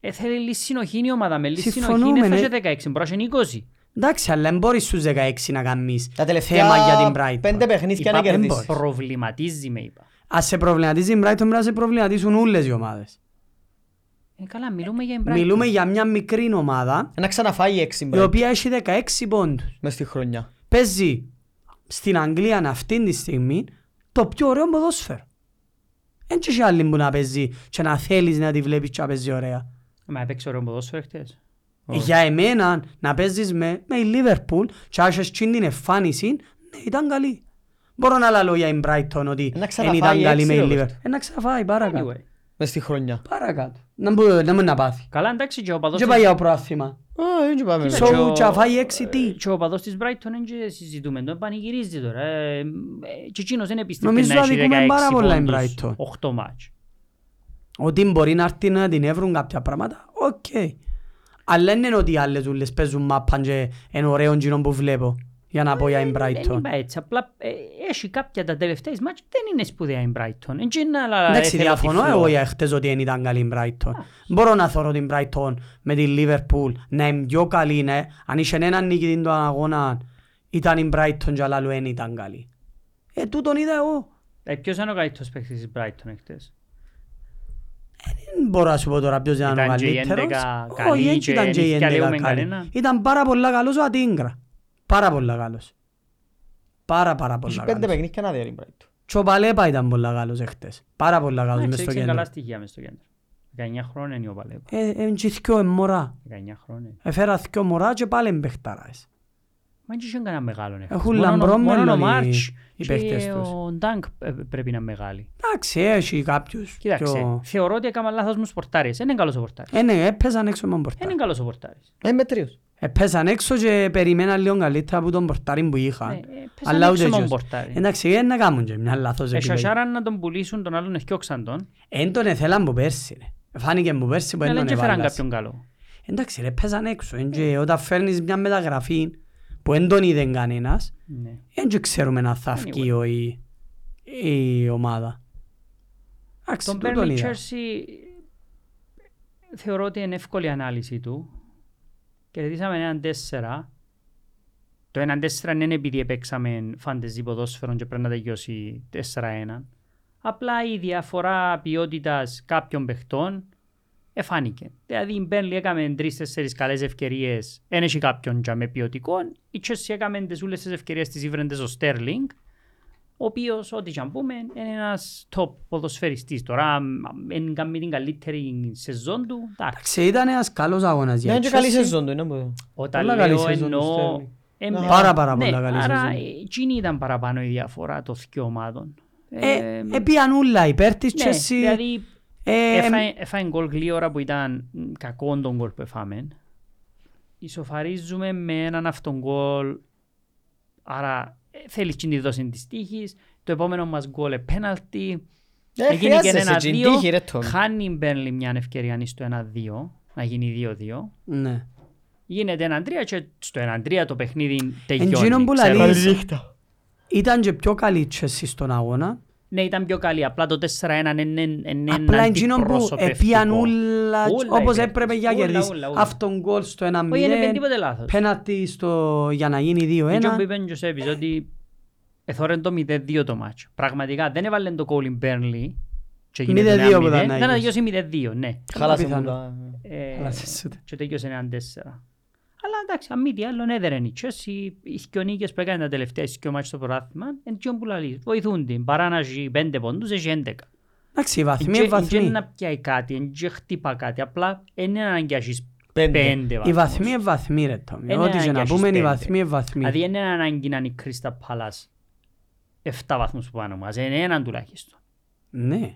Ότι, Ε, θέλει λίγη συνοχή η ομάδα. Με λίγη συνοχή Συμφωνούμε, είναι θα ναι. είχε 16, μπορείς να είναι 20. Εντάξει, αλλά δεν μπορείς στους 16 να κάνεις Τα τελευταία θέμα για την Brighton. πέντε παιχνίδια να Είπα, κερδίσεις. προβληματίζει με είπα. Ας σε προβληματίζει η Brighton πρέπει να σε προβληματίζουν όλες οι ομάδες. Ε, καλά, μιλούμε για την Brighton. Μιλούμε για μια μικρή ομάδα Να ξαναφάει έξι η μπρε, οποία έχει 16 πόντους. μες στη χρονιά. Παίζει στην Αγγλία αυτή τη στιγμή το πιο ωραίο ποδόσφαιρο. Δεν έχει άλλη που να παίζει και να θέλεις να τη βλέπεις και να παίζει ωραία. Μα έπαιξε ωραίο ποδόσφαιρο χτες. Όχι. Για εμένα να παίζεις με, με η Liverpool και να έχεις την εμφάνιση, ναι, ήταν καλή. Μπορώ να λέω για την Brighton ότι Να δεν ξαναφάει ήταν καλή με η έξι, Liverpool. Ρόμπερτ. Ε, να ξαφάει παρακάτω. Anyway. Μες στη χρονιά. Παρακάτω. Να μπο- να μην να πάθει. Καλά, εντάξει, και ο παδός Και της- πάει για το πρόθυμα. Α, έτσι πάμε. Κοίτα, So, και ο- και αφάει έξι τι; Και ο παδός της Brighton δεν και συζητούμε, τον πανηγυρίζει τώρα. Ε, ε, Και εκείνος δεν επίστευε Νομίζω να έχει αδικούμε 16 πάρα πολλά η πόντους, Brighton. 8 μάτς. Ότι μπορεί να έρθει να την έβρουν κάποια πράγματα, οκ. Αλλά δεν είναι ότι οι άλλες ούλες παίζουν μάπαν και είναι ωραίο εκείνο που βλέπω για να πω για την Δεν Brighton. είπα έτσι, απλά ε, έχει κάποια τα τελευταία μάτς δεν είναι σπουδαία η Brighton. Έτσι είναι, αλλά Εντάξει, θέλω διαφωνώ τυφλό. εγώ για χτες ότι δεν ήταν καλή η Brighton. Μπορώ να θωρώ την Brighton με την Liverpool να είναι πιο καλή, ναι. Αν είχε έναν νικητή του αγώνα, ήταν η Brighton και άλλα δεν ήταν καλή. Ε, τούτον είδα εγώ. Ε, Ποιος είναι ο καλύτερος παίκτης της Brighton χτες. Δεν μπορώ να σου πω τώρα ποιος ήταν ο Ήταν και η καλύτερος. 11 Όχι, καλή δεν και ήταν και η νύχια 11 λέγουμε καλή. κανένα. Ήταν πάρα πολλά καλός ο Ατίνγκρα. Πάρα πολλά καλός. Πάρα πάρα Έχει πολλά πέντε καλός. παιχνίδια να δέρει η Brighton. Και ο Παλέπα ήταν πολλά καλός εχθές. Πάρα πολλά καλός μες Εντάξει, στο έδειξε κέντρο. καλά στοιχεία μες στο κέντρο. 19 χρόνια είναι ο Παλέπα. Ε, ε, και θκυο ε, μωρά. 19 χρόνια. Έφερα θκυο μωρά και πάλι εμπαιχταράς. Μα δεν είχε κανένα μεγάλο νεύος. Έχουν Μόνο ο- λαμπρό μόνο ο μέλλον οι- Μάρτς οι παίχτες και τους. ο Ντάνκ ε, πρέπει να είναι μεγάλοι. Εντάξει, έχει κάποιους. Κοίταξε, πιο- θεωρώ ότι έκανα λάθος μου σπορτάρες. Δεν είναι καλός ο πορτάρης. Ε, ναι, έπαιζαν έξω με τον Δεν πορτάρι. είναι καλός ο πορτάρης. Ε, μετρίος. Έπαιζαν έξω και περιμέναν λίγο καλύτερα από τον πορτάρι που είχαν. Ναι, ε, πέσαν Αλλά έξω ούτε με τον εκείνος. πορτάρι. Εντάξει, δεν να κάνουν και μια λάθος επιλογή. Εσασάραν να τον πουλήσουν τον άλλον εθιώξαν τον. Εν τον εθέλαν που πέρσι. ρε. Φάνηκε που πέρσι που Αλλά δεν δεν τον και φέραν εβάλλας. κάποιον καλό. Εντάξει ρε, παίζαν έξω. Εν και Όταν φέρνεις μια μεταγραφή που δεν τον είδε κανένας, Ναι. δεν και ξέρουμε να θα βγει ο- η, η ομάδα. Εντάξει, Τον τούτον παίρνει η είδα. Chelsea θεωρώ ότι είναι εύκολη η ανάλυση του. Κερδίσαμε έναν 4. Το έναν 4 δεν είναι επειδή επέξαμε φάντεζι ποδόσφαιρο και πρέπει να τελειώσει 4-1. Απλά η διαφορά ποιότητας κάποιων παιχτών εφάνηκε. Δηλαδή η Μπέρνλι έκαμε τρεις-τέσσερις καλές ευκαιρίες, δεν έχει κάποιον για με ποιοτικό. Η Chelsea έκαμε τις όλες τις ευκαιρίες της ήβρεντες ο Στέρλινγκ, ο οποίος, ό,τι και αν πούμε, είναι ένας top ποδοσφαιριστής. Τώρα, αν κάνει την καλύτερη σεζόν του, εντάξει. Εντάξει, ήταν ένας καλός αγώνας για Είναι και καλή Chelsea. σεζόν του, είναι που- Όταν Πολλά καλή λέω σεζόν του εννοώ... Sterling. ε, Πάρα, πάρα ναι, πολλά καλή άρα σεζόν. ε, εκείνη ήταν παραπάνω η διαφορά των δύο ομάδων. Ε, Επίαν ούλα υπέρ της ναι, Chelsea. δηλαδή Ε, έφαγε- έφαγε γκολ γλύωρα που ήταν μ, κακό τον γκολ που έφαμε. Ισοφαρίζουμε με έναν αυτόν γκολ, άρα ε, θέλεις και τη δόση της τύχης. Το επόμενο μας γκολ είναι πέναλτι. Ε, Έγινε και χρειάζεσαι ένα την δύο. τύχη, ρε, Τόμι. Χάνει η Μπέρνλι μια ευκαιρία αν στο 1-2, να γίνει 2-2. Ναι. Γίνεται 1-3 και στο 1-3 το παιχνίδι Εντζήνον τελειώνει. που ξέρω. λαλείς. Καλή νύχτα. Ήταν και πιο καλή η Chelsea στον αγώνα. Ναι, ήταν πιο καλή. Απλά το 4-1 είναι είναι Απλά εντζήνον που αντιπροσωπευτικό. επίαν ούλα Ούλα όπως υπέρ έπρεπε της. για Ούλα, κερδίσει. ούλα, ούλα. Αυτόν γκολ στο 1-0. Όχι, δεν είπε τίποτε λάθος. Πέναλτι στο... για να γίνει 2-1. Εκείνο που είπε ο Τζοσέπης ότι εθώρεν το 0-2 το μάτσο. Πραγματικά δεν έβαλε το Colin Burnley και έγινε 0-2 το 1-0. που ήταν να Ήταν να γίνεις. τελειώσει 0-2, ναι. Χάλασε μου πιθανό. τα... Ε, Χάλασε σου τα. και τελειώσε 1-4. Αλλά εντάξει, αν μη τι άλλο, έδερεν η Chelsea, οι δυο νίκες που έκανε τα τελευταία οι δυο μάτσες στο πρωτάθλημα, εν τιόν που λαλείς, βοηθούν την. Παρά να έχει 5 πόντους, έχει 11. Εντάξει, οι βαθμοί, Δεν οι βαθμοί. να πιάει κάτι, δεν χτύπα κάτι, απλά δεν είναι ανάγκη να έχεις Πέντε. πέντε Οι βαθμούς. βαθμοί είναι βαθμοί ρε Τόμι. Είναι Ό,τι και ανάγκη να να πούμε έχεις οι πέντε. βαθμοί είναι βαθμοί. Δηλαδή δεν είναι ανάγκη να είναι η Κρίστα Πάλας 7 βαθμούς που πάνω μας, είναι έναν τουλάχιστον. Ναι.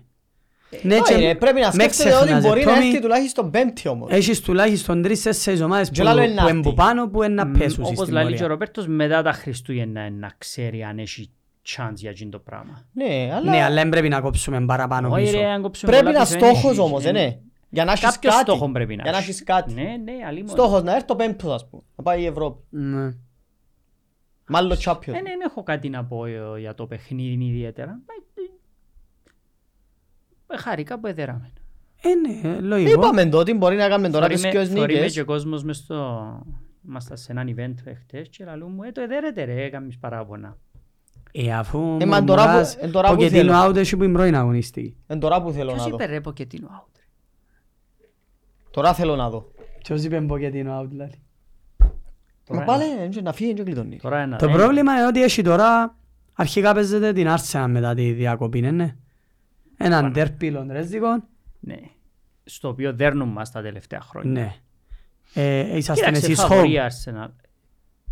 Ναι, Όχι, και ρε, Πρέπει να με σκέφτεται ότι ξεχνάς, μπορεί ρε, να Τόμι, έρθει τουλάχιστον πέμπτη όμως. Έχεις τουλάχιστον τρεις-τέσσερις ομάδες Και που άλλο είναι που είναι αυτή. που πάνω που είναι να πέσουν Όπως στην λέει και ο πορεία. Ροπέρτος, μετά τα Χριστούγεννα να ξέρει αν έχει chance για εκείνο το πράγμα. Ναι, αλλά Ναι, αλλά δεν πρέπει να κόψουμε παραπάνω Όχι πίσω. ρε, αν κόψουμε πρέπει πολλά να πίσω, δεν στόχος έχεις, όμως, ε. ναι. Για να έχεις Κάποιος κάτι. στόχο πρέπει να Για να έχεις. έχεις κάτι. Ναι, ναι, αλλήμον. Στόχος να έρθει το πέμπτος, ας πούμε. Να πάει η Ευρώπη. Ναι. Μάλλον Champions. Ε, Δεν έχω κάτι να πω ε, για το παιχνίδι ιδιαίτερα. Ε, ε, Χάρηκα που έδεραμε. Ε, ναι, λογικό. Είπαμε το ότι μπορεί να κάνουμε τώρα τις Θωρεί με- δυο θωρεί με νίκες. και ο κόσμος μες στο... Ήμασταν σε έναν event χτες και λαλού μου, ε, το εδέρετε ρε, έκαμες παράπονα. Ε, αφού Ε, μα τώρα που- μουρμουράς, ε, τώρα που Ποκετίνο θέλω. out έχει που είναι πρώην αγωνιστική. Εν τώρα που θέλω Ποιος να δω. είπε ρε Ποκετίνο out ρε. Τώρα θέλω να δω. Ποιος είπε Ποκετίνο out, δηλαδή. Μα Τώρα πάλι ε, να φύγει και κλειδώνει. Τώρα ένα. Το ε, πρόβλημα είναι ότι έχει τώρα αρχικά παίζεται την Arsenal μετά τη διακοπή, ναι, ναι. Έναν τέρπι λονδρέζικο, Ναι. Στο οποίο δέρνουν μας τα τελευταία χρόνια. ναι. Ε, είσαστε Κοίταξε, εσείς φαβορεί η home. Arsenal.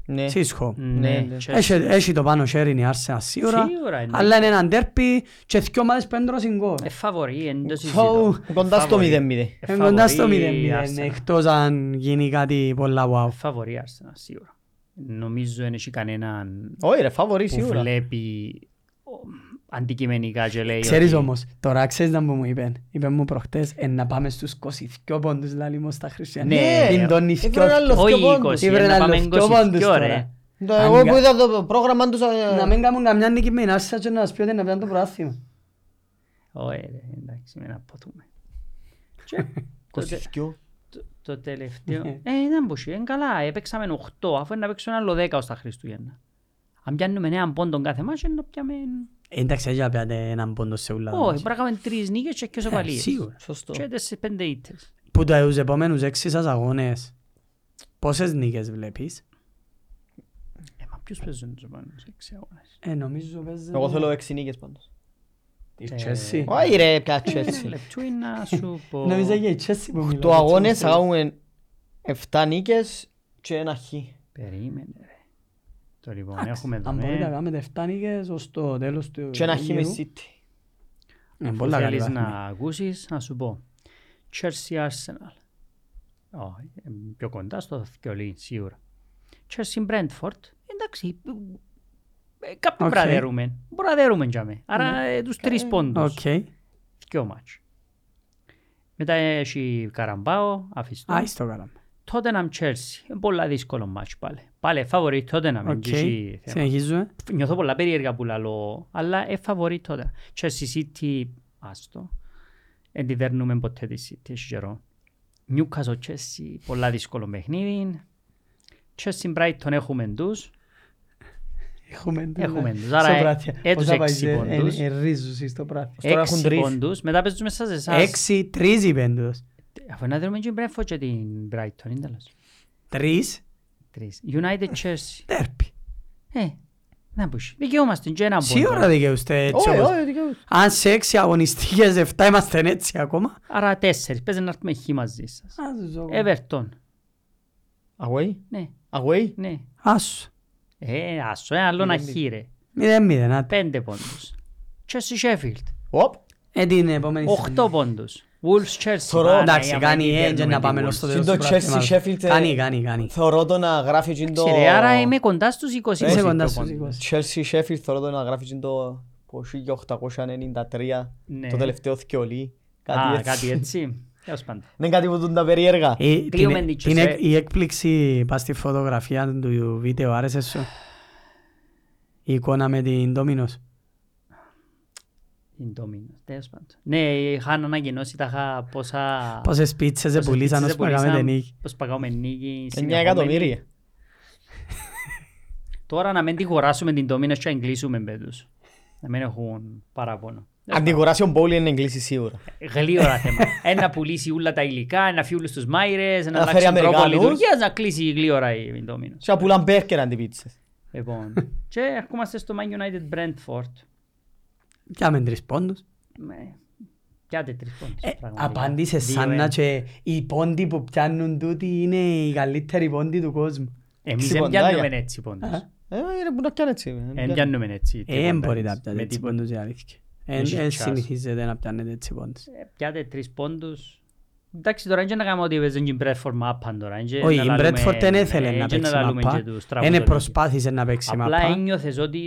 Ναι. Εσείς home. Ναι, ναι. Chelsea. Έχει, έχει το πάνω χέρι η Arsenal σίγουρα, Σίγουρα, εννοείται. αλλά είναι έναν τέρπι και δυο ομάδες που έντρωσαν γκολ. Ε, φαβορεί, εν το Φαου- συζητώ. Κοντά στο Φαβορεί. 0-0. Ε, Είναι κοντά στο φαβορεί 0-0, η Arsenal. εκτός αν γίνει κάτι πολλά wow. Φαβορεί η Arsenal, σίγουρα. Νομίζω δεν έχει κανέναν Όχι ρε, φαβορεί που σίγουρα. βλέπει ο, αντικειμενικά και λέει Ξέρεις ότι- όμως, τώρα ξέρεις να μου είπε, είπε μου προχτές, ε, να πάμε στους 22 πόντους λάλη μου στα Χριστιανά. Ναι. Την τον Έφερε ηθκιό. άλλος Όχι δυο πόντους. 20, Ήβρε να άλλος πάμε δυο 22 πόντους ρε. τώρα. Το- Εγώ Αν που κα- είδα το πρόγραμμα τους... ε, Να μην κάνουν καμιά νίκη με την Άρσα και να μας πει ότι να πιάνουν το προάθλημα. Όχι ρε, εντάξει, μην αποτούμε. Και το τε- 22. το- Το τελευταίο... Ναι. Ε, ήταν που είναι καλά, έπαιξαμε 8, αφού είναι να παίξουμε άλλο 10 ως τα Χριστούγεννα. Αν πιάνουμε έναν πόντον κάθε μάτσο, να πιάμε... Εντάξει, έτσι πιάτε έναν πόντο σε ούλα. Όχι, πρέπει να κάνουμε τρεις νίκες και και σοπαλίες. Ε, σίγουρα. Σωστό. Και τέσσερις πέντε ήττες. Που το τους επόμενους έξι σας αγώνες, πόσες νίκες βλέπεις. Ε, μα ποιους παίζουν τους επόμενους έξι αγώνες. Ε, νομίζω παίζεται... Εγώ θέλω έξι νίκες πάντως. Η Ε, Chelsea. Όχι ρε, πια Ένα Chelsea. λεπτό είναι να σου πω... Νομίζω και η Chelsea που μιλάει. Το αγώνες θα κάνουμε 7 νίκες και ένα χ. Περίμενε ρε. Το λοιπόν έχουμε εδώ Αν μπορείτε να με... κάνετε 7 νίκες ως το τέλος του Και ένα χ με γύρου. City. Είναι Που πολλά καλή θέλεις βαθμή. να ακούσεις, να σου πω. Chelsea Arsenal. Όχι, ε, πιο κοντά στο θκιολί, σίγουρα. Chelsea Brentford. Εντάξει, ε, κάπου Οκ. okay. μπραδέρουμε. Μπραδέρουμε για με. Άρα ε, τους τρεις πόντους. Οκ. Δυο μάτς. Μετά έχει Καραμπάο, αφιστό. Α, στο καλά. Tottenham Chelsea. Είναι πολλά δύσκολο μάτς πάλι. Πάλι φαβορεί Tottenham. Οκ. δεν έχει θέμα. Συνεχίζουμε. Νιώθω πολλά περίεργα που λαλώ, αλλά είναι φαβορεί τότε. Chelsea City, άστο. Δεν τη δέρνουμε ποτέ τη City, έχει καιρό. Newcastle Chelsea, πολλά δύσκολο παιχνίδι. Chelsea Brighton έχουμε τους. Έχουμε τους. Έχουμε ναι. τους. Άρα, Στο ε, πράθυα. ε, τους Πόσα πάει, έξι ε, πόντους. ε, ε, ρίζους στο πράθυ. Τώρα έχουν Έξι τρεις. πόντους. Μετά παίζουμε μέσα σε εσάς. Έξι, τρεις είπεν τους. Αφού να δούμε και την Brentford και την Brighton, είναι τέλος. Τρεις, Τρεις. United Chelsea. τέρπι. Ε, να πούς. Δικαιούμαστε και ένα Σίγουρα πόντο. δικαιούστε έτσι Όχι, όπως... όχι, δικαιούς. Αν σε έξι αγωνιστικές εφτά είμαστε έτσι ακόμα. Άρα τέσσερις. Παίζει να έρθουμε χ μαζί σας. Everton. Away, Ναι, away; ναι. Άσου. Ε, άσο, ε, άλλο να χ ρε. Μηδέν μηδέν. άντε. Πέντε πόντους. Chelsea Sheffield. Οπ. Ε, την επόμενη Οχτώ πόντους. Wolves Chelsea. Θωρώ, Παναγία Εντάξει, μου, κάνει δεν έντια παίρνουμε να πάμε τη ως το Wolves. τέλος Συν του το Chelsea πρωταθλήματος. Sheffield, ε, Κάνει, κάνει, κάνει. Θωρώ το να γράφει και το... Ξέρε, άρα είμαι κοντά στους 20. Είσαι Έχει κοντά πιο στους πόντους. 20. Chelsea Sheffield θωρώ το να γράφει και το 1893 Ναι. το τελευταίο θκιολί. Α, Κάτι έτσι. κάτι έτσι. Τέλος πάντων. Δεν είναι κάτι που δουν τα περίεργα. Ε, την- Κλείουμε την την Chelsea. εκ- Η έκπληξη πας στη φωτογραφία του βίντεο άρεσε σου; Η εικόνα με την Domino's. Είναι το μήνος. Τέλος πάντων. Ναι, είχαν ανακοινώσει τα είχα πόσα... Πόσες πίτσες πόσες πουλήσαν πίτσες ως παγάμε πουλήσαν, την νίκη. Πώς παγάμε νίκη. 9 συνεχόμενη. εκατομμύρια. Τώρα να μην τη χωράσουμε την Domino's και να εγκλείσουμε με τους. Να μην έχουν παράπονο. Αν την κουράσει ο Μπόλι είναι εγκλήσει σίγουρα. Γλύωρα θέμα. Ένα πουλήσει όλα τα υλικά, ένα φύγει όλους τους μάιρες, ένα Να φέρει αλλάξει τρόπο Αμερικάνους. λειτουργίας, να κλείσει γλύωρα η Domino's. Και να πουλάν μπέρκερ αντί πίτσες. Λοιπόν, και ερχόμαστε στο Man United Brentford. Πιάμε τρεις πόντους. Με... Πιάτε τρεις πόντους. Ε, πραγματικά. Απάντησε Δύο σαν να ένα. και οι πόντοι που πιάνουν τούτοι είναι οι καλύτεροι πόντοι του κόσμου. Εμείς δεν Ξυποντάκια. πιάνουμε έτσι πόντους. Α. Ε, είναι που να πιάνε έτσι. Δεν πιάνουμε έτσι. Ε, δεν μπορείτε να Με πιάνετε έτσι τίποτα. πόντους η αλήθεια. Ε, Έχει ε, chance. συνηθίζετε να πιάνετε έτσι πόντους. Ε, Πιάτε τρεις πόντους. Εντάξει, τώρα δεν να κάνουμε ότι παίζουν την Bradford μάπαν τώρα. εν και Όχι, να η λαλούμε- Bradford δεν ε, έθελε εν να και παίξει λαλούμε μαπά. και τους τραβούς Δεν των προσπάθησε να παίξει Απλά μαπά. ένιωθες ότι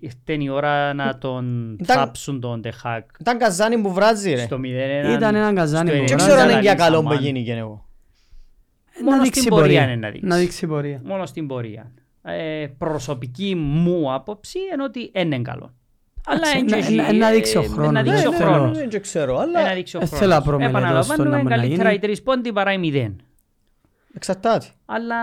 ήρθε η ώρα να τον Ήταν- θάψουν τον Τεχάκ. Ήταν καζάνι που βράζει ρε. Στο 0-1. Ήταν έναν καζάνι στο που Δεν βράζει. ξέρω αν Λαλή είναι για καλό που Σαμάν. γίνει και εγώ. Να Μόνο δείξει στην πορεία πορεία. είναι να δείξει. Να δείξει πορεία. Μόνο στην πορεία. Ε, προσωπική μου άποψη είναι ότι δεν είναι καλό. Αλλά Εντάξει, εν και να- εσύ, να- να δείξει ο ε, χρόνος. Να δείξει Ναι, ο ναι, χρόνος. Δεν ξέρω, Ε, Να αλλά δείξει ο Ε, χρόνος. θέλω να προμελετώ στο να Επαναλαμβάνουμε μπορεί να καλύτερα γίνει. οι τρεις πόντοι παρά οι μηδέν. εξαρτάται. Αλλά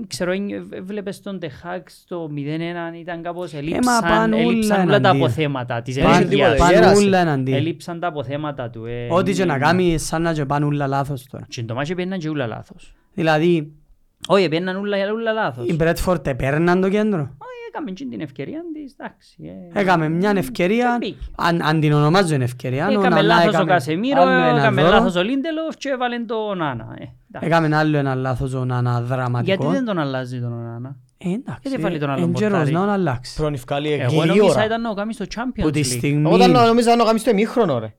ε, ξέρω, ε, βλέπεις τον Τεχάκ στο 0-1 ήταν κάπως μα ελείψαν, πάνε όλα ελείψαν όλα τα εναντίον. αποθέματα της Πάνε- ενέργειας. τίποτα, Πάνε γέρασε. ούλα εναντίον. Ελείψαν τα αποθέματα του. ε, Ό,τι και να ε, κάνει σαν να και πάνε ούλα λάθος τώρα. Και το μάτσο πήγαιναν και ούλα λάθος. Δηλαδή Όχι, πήγαιναν ούλα, ούλα λάθος. η Μπρέτφορτ επέρναν το κέντρο. Όχι, έκαμε και την ευκαιρία της, εντάξει. ε. Έκαμε μια ευκαιρία, Και μπήκε. αν, αν την ονομάζω είναι ευκαιρία, ο Έκαμε Νανά λάθος ο έκαμε Κασεμίρο, άλλο ένα έκαμε δώρο. λάθος ο Λίντελοφ και έβαλε τον Νάνα. ε, εντάξει. Έκαμε άλλο ένα λάθος ο Νανά δραματικό. Γιατί δεν τον αλλάζει τον Νάνα. Ε, εντάξει, Γιατί βάλει τον άλλον εν καιρός πορτάρι; να τον αλλάξει. Προνυφκάλει Εγώ γύρι νόμιζα ώρα. ήταν να το κάνει στο Champions Που τη League. στιγμή, Εγώ ήταν νόμιζα να κάνεις το ημίχρονο ρε.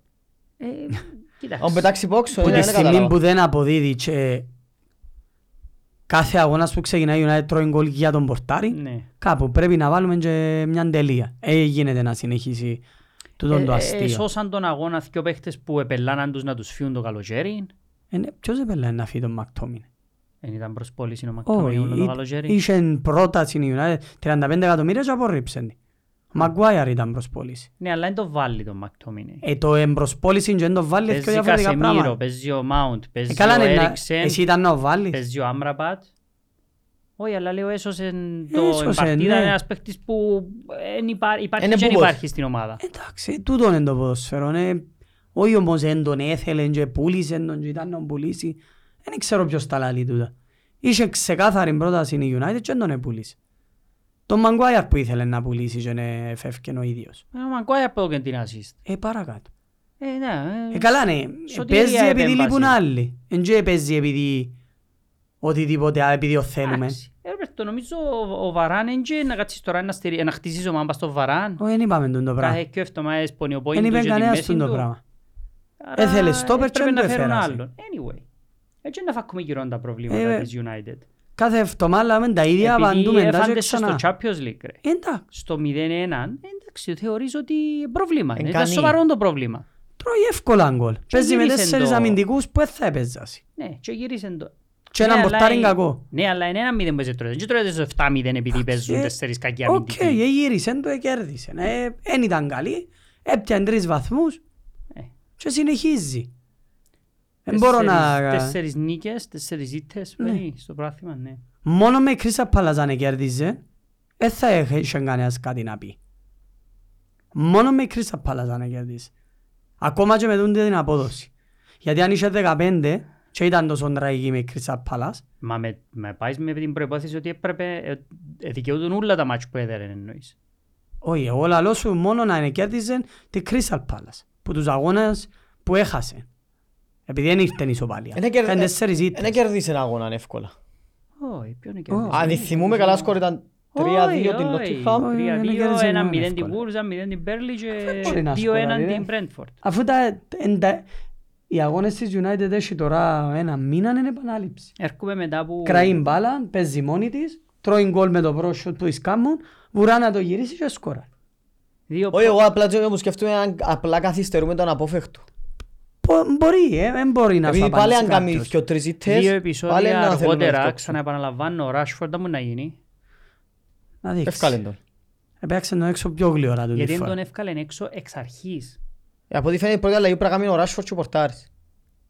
Ε, Αν Κοίταξε. πετάξει πόξο, που δεν τη στιγμή κατάλαβα. που δεν αποδίδει και κάθε αγώνας που ξεκινάει η United τρώει γκολ για τον πορτάρι, Ναι. κάπου πρέπει να βάλουμε και μια τελεία. Ε, γίνεται να συνεχίσει τούτον το Ε, ε, αστείο. Σώσαν τον αγώνα δύο παίχτες που επελάναν τους να τους φύγουν το καλοκαίρι. Ε, ναι, Ποιος έπαιρνε να φύγει τον Μακτόμιν. Δεν ήταν προς πώληση ο Μακτόμι Όχι, όλο το εί- καλοκαίρι. είχε πρόταση η United 35 εκατομμύρια και απορρίψε την. Ο Μαγκουάιαρ ήταν προς πώληση. Ναι, αλλά δεν το βάλει τον Μακτόμι. Ε, το εμπροσπόληση και δεν το βάλει και Παίζει διαφορετικά Κασεμίρο, πράγματα. παίζει ο Μάουντ, Ε, παίζει καλά, ο ναι, να- Έριξεν, εσύ ήταν να το βάλεις. παίζει ο Άμραμπατ. Όχι, αλλά λέω έσωσε το Έσωσε, εμπαρτίδα, ναι. είναι ένας παίχτης που εν υπά- υπάρχει Είναι και δεν μπούμπος. υπάρχει στην ομάδα. Εντάξει, τούτο είναι το ποδόσφαιρο. ναι. Όχι όμως δεν τον έθελε και πούλησε τον και ήταν να τον πουλήσει. Δεν ξέρω ποιος τα λαλεί τούτα. Είχε ξεκάθαρη πρόταση η United και δεν τον επούλησε. Τον Μαγκουάιαρ που ήθελε να πουλήσει και να φεύγει ο ίδιος. Ε, Ο Μαγκουάι από και την assist. Ε, παρακάτω. Ε, ναι, ε, Ε, καλά ναι. Σωτηρία Παίζει επειδή επέμβαση. λείπουν άλλοι. Εν και παίζει επειδή οτιδήποτε άλλο, επειδή ο θέλουμε. εντάξει. Ε, Ρομπέρτο, νομίζω ο- ο Βαράν είναι και να κάτσεις τώρα να, στηρί- να χτίσεις ομάδα πας στο Βαράν. Όχι, δεν είπαμε τον το Κάθε πράγμα. και εβδομάδες πονεί ο πόιν Δεν του είπε και τη κανένας μέση τον το του. πράγμα. Άρα, Έθελε στόπερ ε, και πρέπει δεν να το φέρουν εφέρασε. άλλον. Anyway. Έτσι να φακούμε γύρω τα προβλήματα Ε, της United. Κάθε εβδομάδα λέμε τα ίδια, Επειδή απαντούμε τα και έφαντες στο ξανά. Champions League, ρε. Εντάξει, Στο 0-1, εντάξει, θεωρείς ότι πρόβλημα είναι. Ήταν Εγκανή. σοβαρό το πρόβλημα. τρώει εύκολα γκολ. Παίζει με γύρισε τέσσερις το- αμυντικούς που δεν θα έπαιζασαι. Ναι, και γύρισε το. Και έναν Ναι, αλλά πορτάρι ε- κακό. Ναι, αλλά είναι ένα μηδέν που έτσι τρώτε. Δεν τρώτε στο 7-0 επειδή παίζουν ε, τέσσερις κακοί Οκ, αμυντικοί. ε, γύρισε το, ε, κέρδισε. Ε, Εν ήταν καλή, έπιανε τρεις βαθμούς Ε. και συνεχίζει. Δεν μπορώ Τέσσερις- να... Τέσσερις νίκες, τέσσερις ήττες Ναι. παίρνει στο πράθυμα, ναι. Μόνο με Κρίστα Παλαζάνε κέρδιζε, δεν θα είχε κανένας κάτι να πει. Μόνο με Κρίστα Παλαζάνε κέρδιζε. Ακόμα και με τούτη την απόδοση. Γιατί αν είχε 15 και ήταν τόσο τραγική με η Crystal Palace, Μα με, με πάεις με την προϋπόθεση ότι έπρεπε, ε, ε, δικαιούτουν όλα τα μάτια που έδεραν εννοείς. όχι, εγώ λαλώ σου μόνο να είναι κέρδιζε τη Crystal Palace, που τους αγώνες που έχασε. Επειδή δεν ήρθε η ισοπαλία. Εν έκερ- Είχαν τέσσερις Δεν ήττες. κέρδισε ένα αγώνα εύκολα. Όχι, ποιον Ω. κέρδισε. Αν θυμούμε καλά σκορ ήταν 3-2 την Όχι, Nottingham. Όχι, δεν 3-2, κέρδισε ένα έναν 0 την εύκολα. Wolves, ένα 0 την Burnley και μπορεί να 2-1 σκοράρει, την ρε. Brentford. Αφού τα, εν τα- οι αγώνες της United έχει τώρα ένα μήνα είναι επανάληψη. Έρχομαι μετά που... Κραεί μπάλα, παίζει μόνη της, τρώει γκολ με το πρόσιο που της κάμουν, βουρά να το γυρίσει και σκορά. Δύο Όχι, εγώ απλά το μου σκεφτούμε αν απλά καθυστερούμε τον απόφευκτο. Μπο- Μπορεί, ε, δεν μπορεί να σου Επειδή πάλι απαντήσει αν κάνει κάποιος. και τρεις Δύο ήττες, πάλι επεισόδια να θέλουμε να αργότερα, διώξουμε. ξαναεπαναλαμβάνω, ο Rashford δεν μου να γίνει. Να δείξεις. Εύκαλε τον. Έπαιξε τον έξω πιο γλυόρα του Γιατί τη δεν τον φορά. εύκαλε έξω εξ αρχής. Ε, Από ό,τι φαίνεται η πρώτη αλλαγή πρέπει να κάνει ο Ράσφορτ και ο Πορτάρης.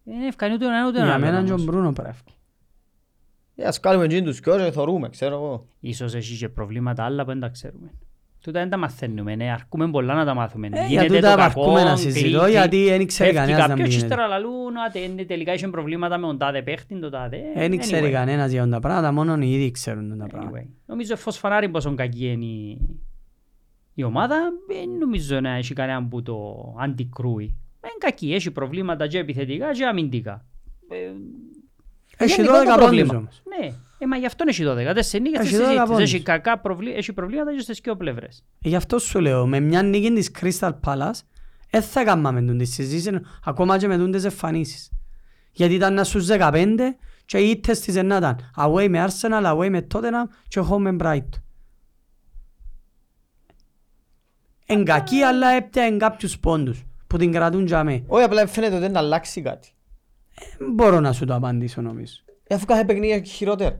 Δεν εύκανε ούτε ένας ούτε Για ένα μένα άλλο και ο όμως. Μπρούνο πρέπει. Ε, ας κάνουμε εκείνοι τους κοιός και θωρούμε, ξέρω εγώ. Ίσως έχει και προβλήματα άλλα που δεν τα ξέρουμε. Τούτα δεν τα μαθαίνουμε, ναι, αρκούμε πολλά να τα μάθουμε. Ε, Γίνεται για τούτα το κακό, αρκούμε να συζητώ, κλει- γιατί δεν ξέρει φεύγει κανένας να κάποιος μην και γίνεται. ύστερα λαλούν, «Α, τε, τελικά είχε προβλήματα με τον τάδε παίχτη, το τάδε. Δεν ξέρει Anyway. κανένας για τα πράγματα, μόνο οι ίδιοι ξέρουν τα πράγματα. Anyway, νομίζω φως φανάρει πόσο κακή είναι η, η ομάδα. Δεν νομίζω να έχει κανέναν που το αντικρούει. Είναι κακή, έχει προβλήματα και επιθετικά και αμυντικά. Ε, Έχει γενικό 12 το πόντους πρόβλημα. όμως. Ναι, ε, μα γι' αυτό έχει 12. Δεν σε νίκες, Έχει δεν 12 συζήτησες. πόντους. Έχει, κακά προβλή... έχει προβλήματα και στις δύο πλευρές. Γι' αυτό σου λέω, με μια νίκη της Crystal Palace, δεν θα κάναμε τον της συζήτηση, ακόμα και με τον τις εμφανίσεις. Γιατί ήταν να στους 15 και οι ήττες της να ήταν away με Arsenal, away με Tottenham και home με Brighton. Εν κακή, αλλά έπτυαν κάποιους πόντους που την κρατούν για μέ. Όχι, απλά φαίνεται ότι δεν αλλάξει κάτι. Μπορώ να σου το απαντήσω νομίζω. Ε, Αφού κάθε παιχνίδι έχει χειρότερο.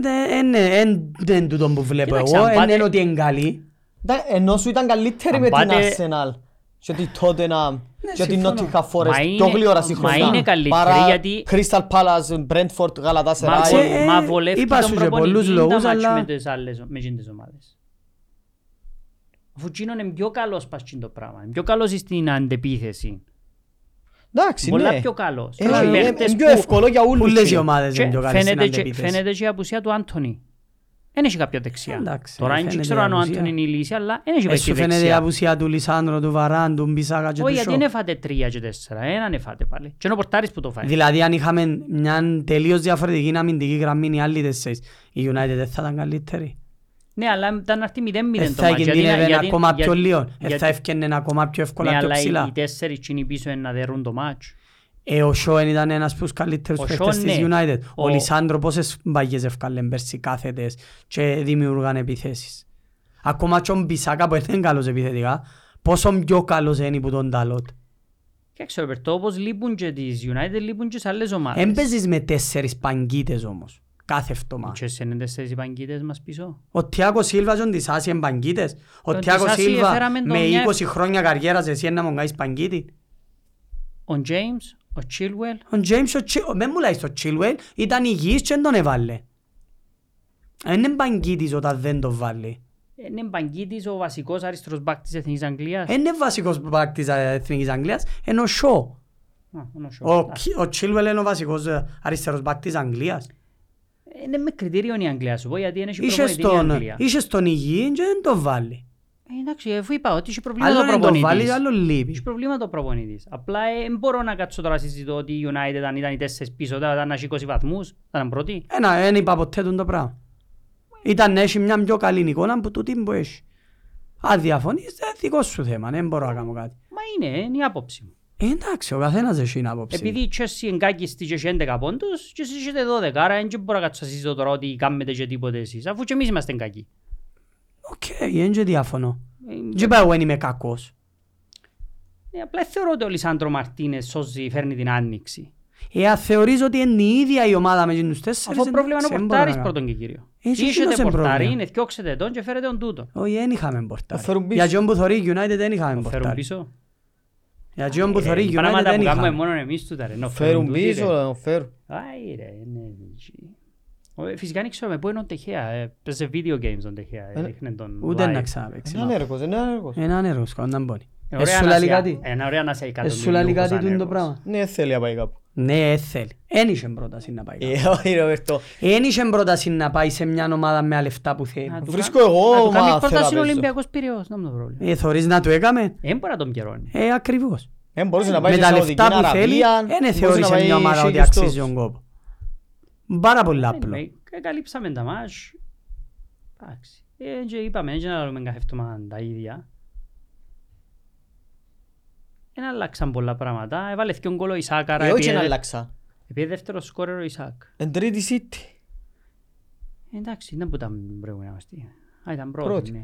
Δεν είναι τούτο που βλέπω Κοίταξε, εγώ, αν δεν πάτε- είναι ότι είναι καλή. Ήταν- Ενώ σου ήταν καλύτερη Αν με την πάτε- Arsenal και τη Tottenham και την συμφωνώ. Nottingham Forest Μα πιο είναι- γλυόρα στη μα χρονιά. είναι καλύτερη, Παρά γιατί- Crystal Palace, Brentford, Μα, Galatasaray. Ξέ- βολ- ε, μα βολεύει είπα τον σου και προπονητή πολλούς τα λόγους, μάτς αλλά- με τις άλλες, με εκείνες τις ομάδες. Αφού εκείνον είναι πιο καλός πας εκείνο το πράγμα. Είναι πιο καλός στην αντεπίθεση. Εντάξει, Πολλά ναι. πιο καλός. Ε, Έχει είναι- παίχτες Είναι πιο που- εύκολο για όλους. Πολλές οι φίλε. ομάδες Και είναι πιο καλές στην φαίνεται, και, αντεπίθεση. φαίνεται και η απουσία του Άντωνη. Δεν έχει κάποια δεξιά. Εντάξει, Τώρα δεν φαίνεται ξέρω η αν ο απουσία. Άντωνη είναι η λύση, αλλά δεν έχει Ε, παίξει σου φαίνεται η δεξιά. απουσία του Λισάνδρο, του Βαράν, του Μπισάκα και του Όχι, γιατί Σο. δεν έφατε τρία και τέσσερα. Έναν έφατε πάλι. Και είναι ο Πορτάρης που το φάει. Δηλαδή αν είχαμε μια τελείως διαφορετική αμυντική γραμμή οι άλλοι τέσσερις, η United δεν θα ήταν καλύτερη. Ναι, αλλά ήταν να έρθει 0-0 Ε, το θα μάτς. Γιατί- κινδύνευε γιατί- ακόμα πιο γιατί- λίγο. Ε, γιατί- θα ευκαινε ακόμα πιο Ναι, εύκολα πιο αλλά οι- ψηλά. οι τέσσερις τσινοί πίσω είναι να δερούν το μάτς. Ε, ο Σόεν ήταν ένας από τους καλύτερους Ο παίκτες Σόεν, της ναι. United. Ο Ο- Λισάνδρο πόσες μπαγιές ευκάλεν πέρσι κάθετες και δημιουργάν επιθέσεις. Ακόμα και ο Μπισάκα που δεν είναι καλός επιθετικά, πόσο πιο καλός είναι που τον Ταλότ. Και ξέρω, Περτώ, όπως λείπουν και τις United, λείπουν και σε άλλες ομάδες. Έμπαιζες με τέσσερις παγκίτες όμως, κάθε φτωμά. Και σε είναι τέσσερις οι παγκίτες μας πίσω. Ο Τιάκος Σίλβας και ο Ντισάση είναι παγκίτες. Ο Τον Τιάκος Ντισάση Σίλβα έφεραμε τον με μια- 20 χρόνια καριέρας εσύ να μου κάνεις παγκίτη. Ο James, ο Chilwell, Ο Τζέιμς, ο Τσι- με μου λέει στο Chilwell, ήταν υγιής και δεν τον έβαλε. Δεν είναι παγκίτης όταν δεν τον βάλει. είναι παγκίτης ο βασικός αριστερός μπακ της Εθνικής Αγγλίας. Δεν είναι βασικός μπακ της Εθνικής Αγγλίας, είναι ο Σο. Α, είναι ο Shaw. Ο, Α, Κι- ο Chilwell είναι ο βασικός ε, αριστερός μπακ της Αγγλίας. Είναι με κριτήριο η Αγγλία σου πω γιατί είναι έχει Είχε προπονητή η στον, Αγγλία. είχε στον υγιή και δεν τον βάλει. Ε, Εντάξει, αφού είπα ότι έχει προβλήματα Άλλο ο δεν τον βάλει, προπονητής. άλλο λείπει. Έχει προβλήματα ο προπονητής. Απλά ε, δεν μπορώ να κάτσω τώρα να συζητώ ότι η United αν ήταν οι τέσσερις πίσω θα ήταν να έχει 20 βαθμούς, θα ήταν πρώτη. Ένα, δεν είπα ποτέ τον το πράγμα. Ήταν να έχει μια πιο καλή εικόνα από τούτη που έχει. Αν διαφωνείς, δεν δικό σου θέμα, δεν μπορώ να κάνω κάτι. Μα είναι, είναι η άποψη μου. Ε, εντάξει, ο καθένας έχει την άποψη. Επειδή η Chelsea εγκάκιστη και έχει 11 πόντους και εσείς έχετε 12, άρα δεν μπορώ να κάτσω να συζητώ τώρα ότι κάνετε και τίποτε εσείς, αφού και εμείς είμαστε κακοί. Οκ, δεν και διαφωνώ. Ε, Δεν είπα εγώ δεν είμαι κακός. ε, Απλά θεωρώ ότι ο Λισάντρο Μαρτίνες σώζει, φέρνει την άνοιξη. Εάν θεωρείς ότι είναι η ίδια η ομάδα με τους τέσσερις... Αφού πρόβλημα είναι ο δεν μπορώ Πορτάρης να κάνω. πρώτον και κύριο. Έχεις Είχετε εκείνος είναι Πορτάρι, πρόβλημα. είναι θκιόξετε τον και φέρετε τον τούτο. Όχι, δεν είχαμε πορτάρι. Θα φέρουν πίσω. Για ποιον που θωρεί η United δεν είχαμε Φέρουν πορτάρι. Πίσω. Για ποιον που Ε, θωρεί η United Πράγματα δεν που κάνουμε είχαμε. μόνο εμείς τούτα ρε. να Φέρουν τούτοι, πίσω, ρε. να φέρουν. Άι ρε, είναι έτσι. Ο, Φυσικά δεν ξέρω με πού είναι ο Τεχέα. ε, Παίζει video games ο Τεχέα. ε, Ε, δείχνε τον Ούτε live. να ξαναπαίξει. Είναι ανέργος, είναι ανέργος. Είναι ανέργος, κοντά μπορεί. Είναι ωραία Έσου να λαλεί σε- κάτι; Είναι ωραία να είσαι εκατομμύριο Εσύ λέει κάτι λόγος τούτο το ανέργος. πράγμα; Ναι, θέλει να πάει κάπου. Ναι, θέλει. Εν είχε πρόταση να πάει. κάπου. Ε, όχι, Ροβέρτο. Εν είχε πρόταση να πάει σε μια ομάδα με τα λεφτά που θέλει. Να του Βρίσκω κα- εγώ, να του μα κάνει θέλω πρόταση να ο παίζω. Ολυμπιακός Πειραιώς, δεν είναι το πρόβλημα. Ε, θωρείς να το έκαμε; Δεν μπορεί να τον πιερώνει. Ε, ακριβώς. Δεν μπορούσε να πάει Με σε τα Σαουδική λεφτά που θέλει, Αραβία. δεν μπορούσε να θεώρησε πάει μια ομάδα ότι χίλιους αξίζει τόπους. τον κόπο. Πάρα πολύ απλό. Anyway, ε, καλύψαμε τα μάτς. Εντάξει. Ε, και είπαμε, δεν να λέμε κάθε εβδομάδα τα ίδια. Δεν αλλάξαν πολλά πράγματα. Έβαλε και γκολ ο Ισάκ, άρα Ε, όχι να επίε- αλλάξα. επίε δεύτερο σκόρερ ο Ισάκ. Εν τρίτη City. Ε, Εντάξει, δεν που ήταν προηγούμενα μας. τι. Α, ήταν πρώτη, Πρώτη. ναι. Ε,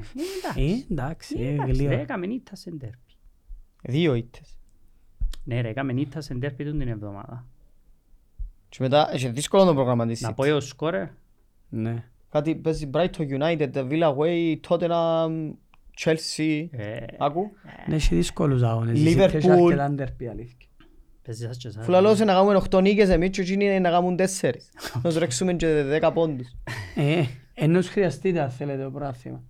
Ε, εντάξει. εντάξει, Ε, ε, εντάξει, γλύωρα. ρε, έκαμε νύχτα σε ντέρπι. Δύο ήττες. Ναι ρε, έκαμε νύχτα σε ντέρπι τούτη την εβδομάδα. Και μετά έχει δύσκολο το πρόγραμμα της Να City. πω εγώ σκόρερ. Ναι. Κάτι παίζει Brighton United, Villa Way, Tottenham, Chelsea. Ε, Άκου. Ναι, έχει δύσκολους αγώνες. Liverpool. Έχεις αρκετά ντερπι, αλήθεια. παίζεις σας και εσάς. Φουλαλώς να κάνουμε 8 νίκες εμείς και εκείνοι να κάνουν 4. Να τους ρέξουμε και 10 πόντους. Ε, ενός χρειαστείτε αν θέλετε το πράθυμα.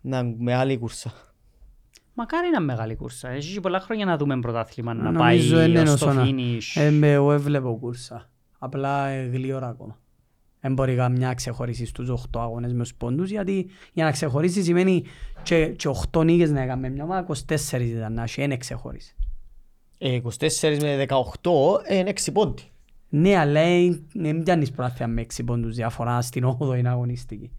Να μεγάλη κούρσα. Μακάρι να είναι μεγάλη κούρσα. Έχει πολλά χρόνια να δούμε πρωτάθλημα να Νομίζω πάει είναι ως όσο το να- finish. Ε, με- εγώ έβλεπω κούρσα. Απλά ε, γλύωρα ακόμα. Δεν μπορεί καμιά να ξεχωρίσει στους 8 αγώνες με τους πόντους γιατί για να ξεχωρίσει σημαίνει και, και 8 νίκες να έκαμε μια ομάδα 24 ήταν να έχει, δεν ξεχωρίσει. Ε, 24 με 18 είναι 6 πόντι. Ναι, αλλά ε, δεν πιάνεις πράθυα με 6 πόντους διαφορά στην 8η αγωνιστική.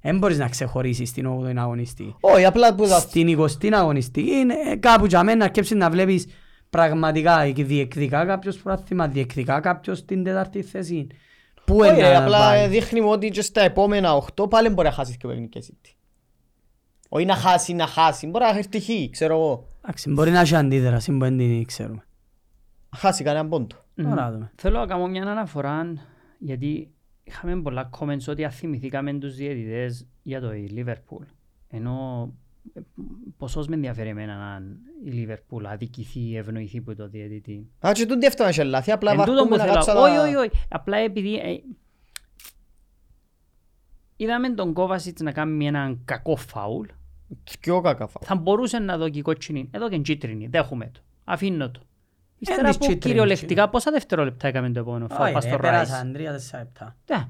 Δεν μπορείς να ξεχωρίσεις στην 8η αγωνιστική. Όχι, απλά που θα... Στην 20η αγωνιστική είναι ε, κάπου για μένα να αρκέψεις να βλέπεις πραγματικά διεκδικά κάποιος πράθυμα, διεκδικά κάποιος στην τέταρτη θέση. Πού Όχι, είναι ρε, να απλά πάει; δείχνει μου ότι και στα επόμενα 8 πάλι μπορεί να χάσεις και ο παιχνικές City. Όχι να χάσει, να χάσει. Μπορεί να έρθει χ, ξέρω εγώ. Εντάξει, μπορεί να έχει αντίδραση που δεν την ξέρουμε. Να χάσει κανέναν πόντο. Μμμ. Τώρα δούμε. Θέλω να κάνω μια αναφορά γιατί είχαμε πολλά comments ότι αθυμηθήκαμε τους διαιτητές για το η Liverpool. Ενώ ε, ποσός με ενδιαφέρει εμένα αν η Liverpool αδικηθεί ή ευνοηθεί από το διαιτητή. Α, και τούτοι έφτανα σε λάθη, απλά Εν τούτο βαρκούμε που να θέλω. κάτσα Όχι, τα... όχι, όχι. Απλά επειδή ε, είδαμε τον Kovacic να κάνει έναν κακό φάουλ Πιο κακά φάουλ. θα μπορούσε να δω και κότσινη. Εδώ και κίτρινη. Δέχομαι το. Αφήνω το. Ύστερα της από κίτρινης, κυριολεκτικά πόσα δευτερόλεπτα έκαμε το επόμενο φάουλ. Πας στο Rice. πέρασαν τρία-τέσσερα λεπτά. Ναι.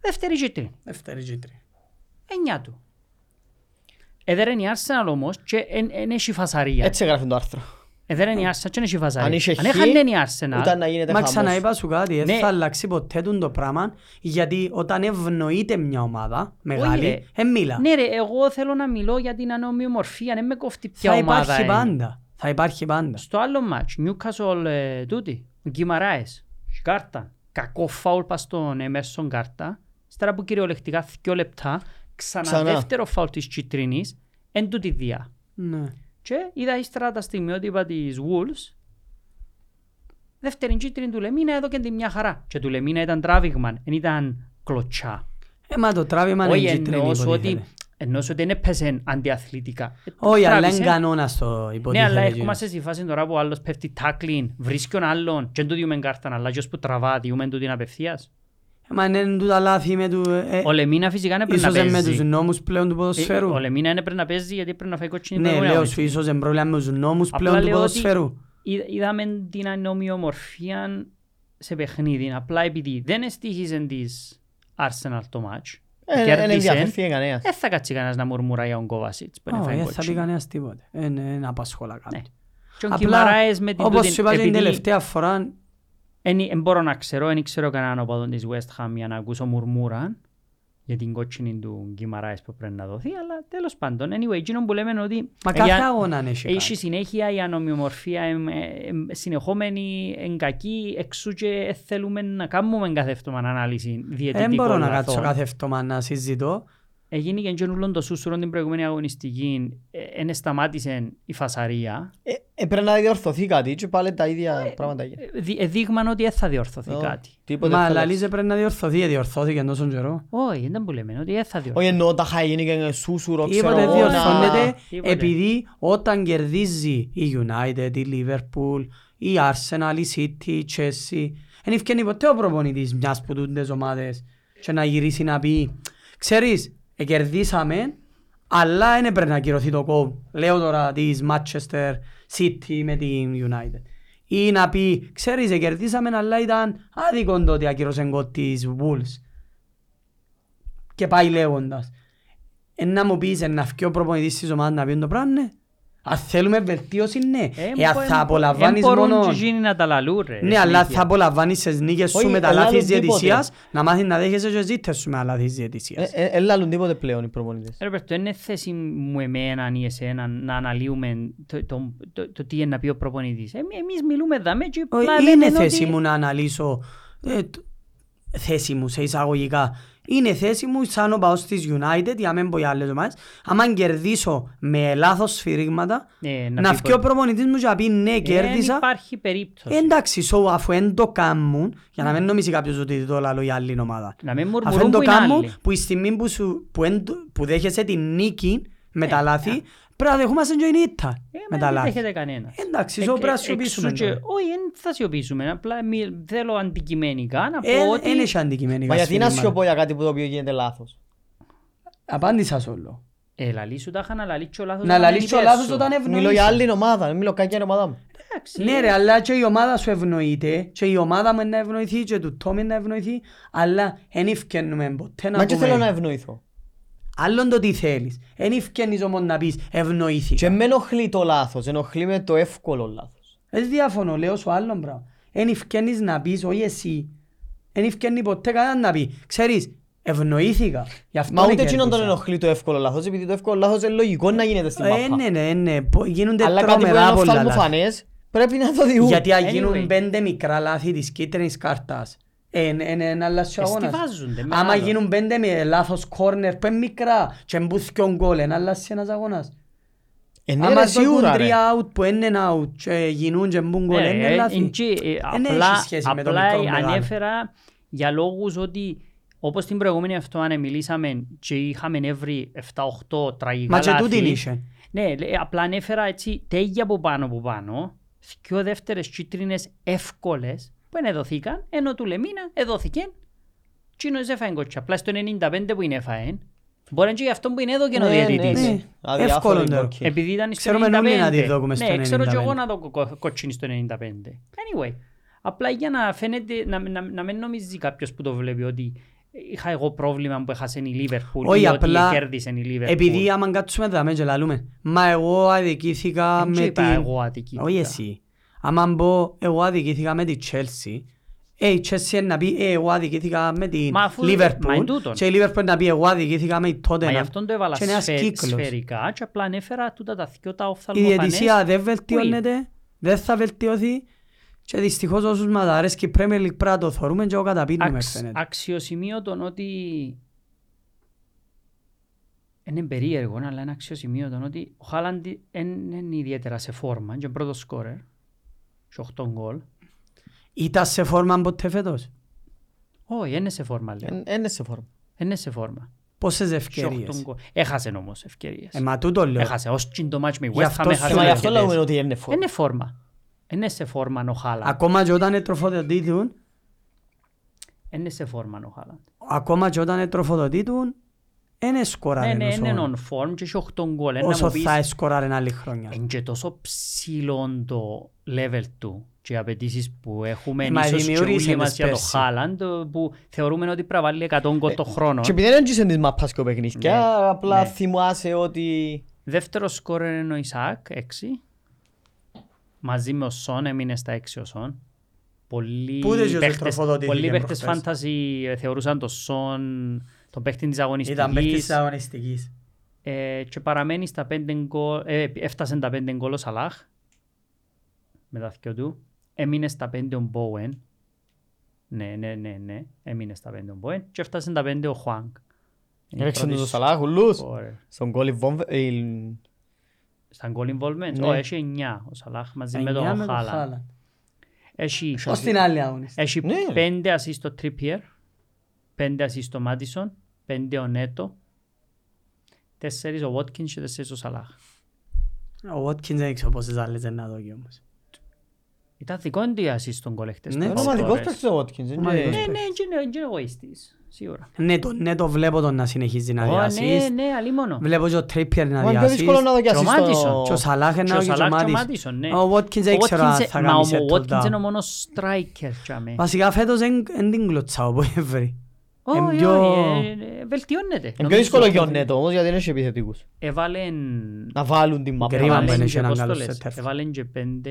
Δεύτερη κίτρινη. Δεύτερη κίτρινη. Εννιά του. Έδερεν η Arsenal όμως και εν έχει φασαρία. Έτσι έγραφε το άρθρο. Έδερεν η Arsenal και εν έχει Αν φασαρία. είχε Αν χ, έχανε η Ούτε Arsenal, να γίνεται Μα χαμός. ξαναείπα σου κάτι, δεν Ναι. θα αλλάξει ποτέ τούτο το πράγμα γιατί όταν ευνοείται μια ομάδα ρε. μεγάλη, δεν μίλα. ναι ρε, εγώ θέλω να μιλώ για την ανομοιομορφία, δεν με κόφτει ποια Θα ομάδα υπάρχει είναι. πάντα. Θα υπάρχει πάντα. Στο άλλο μάτς, Newcastle ε, τούτη, ο Γκυμαράες, κάρτα, κακό φάουλ πας στον Emerson κάρτα, ύστερα από κυριολεκτικά δύο λεπτά, ξανά, Ξανά. δεύτερο φάουλ της κίτρινης, εν τούτη διά. Ναι. Και είδα ύστερα τα στιγμιότυπα της Wolves, δεύτερη κίτρινη του Λεμίνα εδώ και την μια χαρά. Και του Λεμίνα ήταν τράβηγμα, δεν ήταν κλωτσά. Ε, μα το τράβημα είναι Όχι κίτρινη εννοώ σου ότι, υποτίθεται. εννοώ σου ότι δεν έπαιζε αντιαθλητικά. Ε, Όχι, αλλά τράβησε. είναι κανόνας το Ναι, αλλά υποτίθεται. έρχομαστε στη φάση τώρα που ο άλλος πέφτει τάκλιν, βρίσκει τον άλλον και δεν του διούμε κάρτα, αλλά και που τραβά, διούμε του την απευθείας. Ε, Μα είναι τούτα λάθη με του... ε, Ο Λεμίνα φυσικά είναι πρέπει να Ίσως είναι με τους παίζει. νόμους πλέον του Ε, ποδοσφαίρου. Ο Λεμίνα είναι πρέπει να παίζει γιατί πρέπει να φάει κότσινη Ναι, προηγούμενη λέω σου, αγωνιστική. ίσως είναι πρόβλημα με τους νόμους Απλά πλέον του λέω ότι ποδοσφαίρου. είδα- Είδαμε την ανομοιομορφία σε παιχνίδι, απλά επειδή δεν εστίχησε της Arsenal το match. Ε, Δεν κέρδισε, ενδιαφέρθηκε κανένας. Δεν θα κάτσει κανένας να μουρμουράει για τον Kovacic που είναι Όχι, φάει δεν θα πει κότσινη. κανένας τίποτε. Δεν απασχολά Ναι. κάτι. Και ο Απλά, Γκυμαράες με την όπως τούτη- σου είπα και την επειδή- τελευταία φορά, Δεν μπορώ να ξέρω, δεν ξέρω κανέναν οπαδόν της West Ham για να ακούσω μουρμούρα για την κότσινη του Γκυμαράες που πρέπει να δοθεί, αλλά τέλος πάντων. Anyway, εκείνο που λέμε είναι ότι μα ε, κάθε για- αγώνα έχει έχει κάτι. συνέχεια η ανομοιομορφία εμ, ε, εμ, συνεχόμενη εγκακή εξού και ε, θέλουμε να κάνουμε κάθε εβδομάδα ανάλυση διαιτητικών Δεν μπορώ να λαθών. κάτσω κάθε εβδομάδα να συζητώ. Έγινε και τζονούλον το σούσουρο την προηγούμενη αγωνιστική, δεν σταμάτησε η φασαρία. Ε, ε, Πρέπει να διορθωθεί κάτι και πάλι τα ίδια πράγματα. έγιναν. Ε, δι- ε, δείγμαν ότι δεν θα διορθωθεί Ω, κάτι. Τίποτε Μα θα αλλάξει. λαλίζε πρέπει να διορθωθεί, ε, διορθώθηκε τόσο καιρό. Όχι, δεν που λέμε, ότι δεν θα διορθωθεί. Όχι εννοώ τα χαγίνη και σούσουρο, ξέρω Τίποτε εγώ, διορθώνεται να... Τίποτε. επειδή όταν κερδίζει η United, η Liverpool, η Arsenal, η City, η Chelsea, δεν ευκαινεί ποτέ ο προπονητής μιας που τούντες ομάδες και να γυρίσει να πει «Ξέρεις, ε, κερδίσαμε, Αλλά δεν πρέπει να ακυρωθεί το κόμμα. Λέω τώρα της Manchester City με την United. Ή να πει, ξέρεις, κερδίσαμε, αλλά ήταν άδικο το ότι ακύρωσε γκολ της Wolves. Και πάει λέγοντας. Ε, να μου πεις, ε, να φκεί ο προπονητής της ομάδας να πει το πράγμα, ναι. Αν θέλουμε βελτίωση, ναι. Ε, αν θα απολαμβάνεις Δεν μπορούν μόνο... και εκείνοι να τα λαλούν ρε. Ναι, αλλά συνήθεια. θα απολαμβάνεις τις νίκες σου Όχι, με τα ελάλουν λάθη της τίποτε. διαιτησίας, να μάθεις να δέχεσαι και ζήτες σου με τα λάθη της διαιτησίας. Ε, ε, ε, λάλλουν τίποτε πλέον οι προπονητές. Ρε Ρομπέρτο, είναι θέση μου εμένα ή εσένα να αναλύουμε το, το, το, το τι είναι να πει ο προπονητής. Εμεί- Εμείς μιλούμε δαμέ και Όχι, απλά Είναι λέμε ότι- θέση μου να αναλύσω ε, τ- θέση μου σε εισαγωγικά. Είναι θέση μου σαν ο παός της United, για μην πω για άλλες ομάδες. άμα κερδίσω με λάθος σφυρίγματα, Ε, να πει βγει ο προπονητής μου και να πει ναι Δεν κέρδισα. υπάρχει περίπτωση. Ε, Εντάξει, so, αφού δεν το κάνουν, για να μην νομίζει κάποιος ότι το λέω για άλλη ομάδα. Να μην Αφού μουρμουρούν δεν το που είναι κάνουν, άλλοι. που η στιγμή που, σου, που, εν, που δέχεσαι την νίκη με Ε, τα λάθη, πρέπει να δεχόμαστε και την ήττα Ε, με μα τα δεν λάθη. δέχεται κανένας. Εντάξει, Εκ- so πρέπει να εκ- σιωπήσουμε εξού και- τώρα. Όχι, δεν θα σιωπήσουμε. Απλά μη- θέλω αντικειμενικά να Ε, πω ότι... Εν έχει αντικειμενικά Μα γιατί να σφυρίγματα. σιωπώ για κάτι που το οποίο γίνεται λάθος; Απάντησα σε όλο. Ε, λαλή σου τα είχα να λαλείς και ο λάθος Να όταν λαλείς είναι το υπέρ λάθος σου. όταν Μιλώ ευνοείς. για άλλη ομάδα, δεν μιλώ κακιά για την ομάδα μου. Εντάξει. Ναι ρε, αλλά και η ομάδα σου ευνοείται και η ομάδα μου είναι να ευνοηθεί και του Τόμι να ευνοηθεί, αλλά δεν ευκαινούμε ποτέ να Μα και θέλω να πούμε. ευνοηθώ. Άλλον το τι θέλεις. Δεν ευκαινείς όμως να πεις Και ευνοήθηκα. με ενοχλεί το λάθος, ενοχλεί με το εύκολο λάθος. Δεν διαφωνώ, λέω σου άλλον πράγμα. Δεν ευκαινείς να πεις, όχι εσύ. Δεν ευκαινεί ποτέ κανέναν να πει. Ξέρεις, ευνοήθηκα. Γι' αυτό Μα ούτε κέρδισα. εκείνον τον ενοχλεί το εύκολο λάθος, επειδή το εύκολο λάθος είναι λογικό να γίνεται στην Ε, μάπα. ναι, ναι, ναι. Πο- Γίνονται Αλλά κάτι που είναι τρομερά πολλά λάθη. οφθαλμοφανές πρέπει να το διούν. Γιατί αν Anyway. γίνουν πέντε μικρά λάθη της κίτρινης κάρτας, είναι ένα αλλάζει ο αγώνας. Εστιβάζονται με Άμα άλλο. γίνουν πέντε με λάθος κόρνερ που είναι μικρά και μπούθκιον γκολ, είναι αλλάζει ένας αγώνας. Ε, ναι, Άμα ρε, δοκούν σίγουρα ρε. τρία out που είναι out και γίνουν και μπουν γκολ, Ναι, είναι ε, λάθη. εν τζι, ε, Εν έχει απλά- σχέση με το απλά μικρό μεγάλο. ανέφερα για λόγους ότι όπως την προηγούμενη εβδομάδα μιλήσαμε και είχαμε έβρει 7-8 τραγικά Μα και λάθη. τούτην είχε. Ναι, λέ- απλά ανέφερα έτσι τέγια από πάνω από πάνω, δυο δεύτερες κίτρινες εύκολες που δεν εδωθήκαν, ενώ του Λεμίνα εδώθηκε. Τσίνος έφαγε κότσια, απλά στο 95 που είναι έφαγε. Μπορεί να είναι και γι' αυτό που είναι εδώ και ο Ναι, ναι, διαιτητής. Ναι, ναι. Αδιάφορο εύκολο είναι, το. οκ. Επειδή ήταν στο Ξέρουμε 95. όλοι να τη δώκουμε στο ναι, ξέρω και 95. εγώ να δω κο- κότσινη στο 95. Anyway, απλά για να φαίνεται, να, να, να μην νομίζεις κάποιος που το βλέπει ότι είχα εγώ πρόβλημα που έχασε η Λίβερπουλ Όχι, ή ότι απλά κέρδισε η Λίβερπουλ. Επειδή άμα κάτσουμε δάμε και λαλούμε, μα εγώ αδικήθηκα Δεν με είπα την... εγώ αδικήθηκα. Όχι εσύ. Άμα πω εγώ αδικήθηκα με την Chelsea, ε, η Chelsea είναι να πει ε, εγώ αδικήθηκα με την Μα αφού- μα είναι Liverpool τούτον. και η Liverpool να πει εγώ αδικήθηκα με την Μα γι' Tottenham. αυτόν το έβαλα Και είναι ένας σφαι- κύκλος. σφαιρικά και απλά ανέφερα τούτα τα δυο τα Η οφθαλμοφανές. διαιτησία δεν Πού βελτιώνεται, δεν θα βελτιωθεί και δυστυχώς όσους μας αρέσκει η Premier League πρέπει να το θωρούμε και εγώ καταπίνουμε Αξ, φαίνεται. αξιοσημείωτον ότι είναι περίεργο, αλλά είναι αξιοσημείωτον ότι ο Χάλαντ δεν είναι ιδιαίτερα σε φόρμα. Και πρώτος σκόρερ, σε 8 γκολ. Ήταν σε φόρμα ποτέ φέτος; Όχι, δεν είναι σε φόρμα, λέω. Ε, Είναι σε φόρμα. Δεν είναι σε φόρμα. Πόσες Σε 8 ευκαιρίες. γκολ. Έχασε όμως ευκαιρίες. Ε, μα τούτο λέω. Έχασε. Ως τσιν το μάτς με η Γι' West αυτό Ham σου έχασε Ε, Μα γι' αυτό αρκετές. λέμε ότι είναι φόρμα. Είναι φόρμα. Είναι σε φόρμα ο Χάλαντ. Ακόμα και όταν τροφοδοτήτουν, Είναι σε φόρμα ο Χάλαντ. ακόμα και όταν τροφοδοτήτουν, δεν Ναι, σκοράρεν ναι, είναι όσο, on form και έχει 8 γκολ. Ένα όσο μου πεις, θα σκοράρεν άλλη χρόνια. Είναι και τόσο ψηλό το level του και οι απαιτήσεις που έχουμε Ε, μα ίσως και δημιούργησε όλοι μας τις για το πέρσι. Χάλαντ που θεωρούμε ότι πρέπει να βάλει 100 γκολ το χρόνο. Και επειδή δεν έντυσαν τις μάπας και ο παιχνίσκια, Ναι, απλά ναι. θυμάσαι ότι... Δεύτερο σκόρερ είναι ο Ισάκ, 6. Μαζί με ο Σον έμεινε στα 6 ο Σον. Πολλοί Πού δεν παίχτες, τροφοδοτήθηκε πολλοί παίχτες προχτές. φάνταζι ε, θεωρούσαν τον Σον τον παίχτη της Ήταν παίκτης αγωνιστικής της αγωνιστικής. ε, και παραμένει στα 5 γκολ, ε, έφτασε τα 5 γκολ ο Σαλάχ με τα δυο του. Έμεινε στα 5 ο Μπόεν. Ναι, ναι, ναι, ναι. Έμεινε στα 5 ο Μπόεν και έφτασε τα 5 ο Χουάνκ. Είναι η Έλεξαν πρώτη τους ο Σαλάχ ούλους. σκόρερ. Στον γκολ η Βόμβε- η- Στα goal involvement, Ναι. oh, έχει 9 ο Σαλάχ μαζί με Εννιά τον με το Χάλαντ. Χάλαντ. Έχει, Ως την άλλη αγωνιστική. έχει Ναι. 5 assist στο Trippier, 5 assist στο Madison, 5 ο Νέτο, 4 ο Watkins και 4 ο Σαλάχ. Ο Watkins δεν ξέρω πόσες άλλες δεν να δω κι όμως. Ήταν δικό του η assist στον κόλ χτες. Ναι, το Είναι Ως ομαδικός Torres. παίκτης ο Watkins. είναι- Ομαδικός. Ναι, ναι, δεν είναι- δεν είναι εγωιστής. Σίγουρα. Ναι, το, ναι, το βλέπω τον να συνεχίζει να Ω, Ναι, διασύσει. ναι, αλίμονο. Βλέπω και ο Τρίπιερ να Μα είναι πιο δύσκολο διασύσει. να δω και Και ο assist Μάτισον. Και ο στο... Σαλάχ Και είναι ο και ο Σαλάχ και ο Μάτις. Μάτισον, ναι. Ο Watkins δεν Ο ξέρω αν Watkins- θα μα κάνει ο σε Watkins είναι ο τούτα. μόνος striker τζάμε. Βασικά φέτος δεν την κλωτσάω που έβρι. Όχι, Εν πιο- όχι, ε, ε, βελτιώνεται. Είναι πιο Νομίζω δύσκολο για ο ότι Νέτο όμως γιατί είναι και επιθετικούς. Έβαλεν... Να βάλουν την μάπα. Κρίμα να που βάλουν. είναι Έβαλεν και και έναν πώς το καλό λες, σέτερ. έβαλεν και πέντε...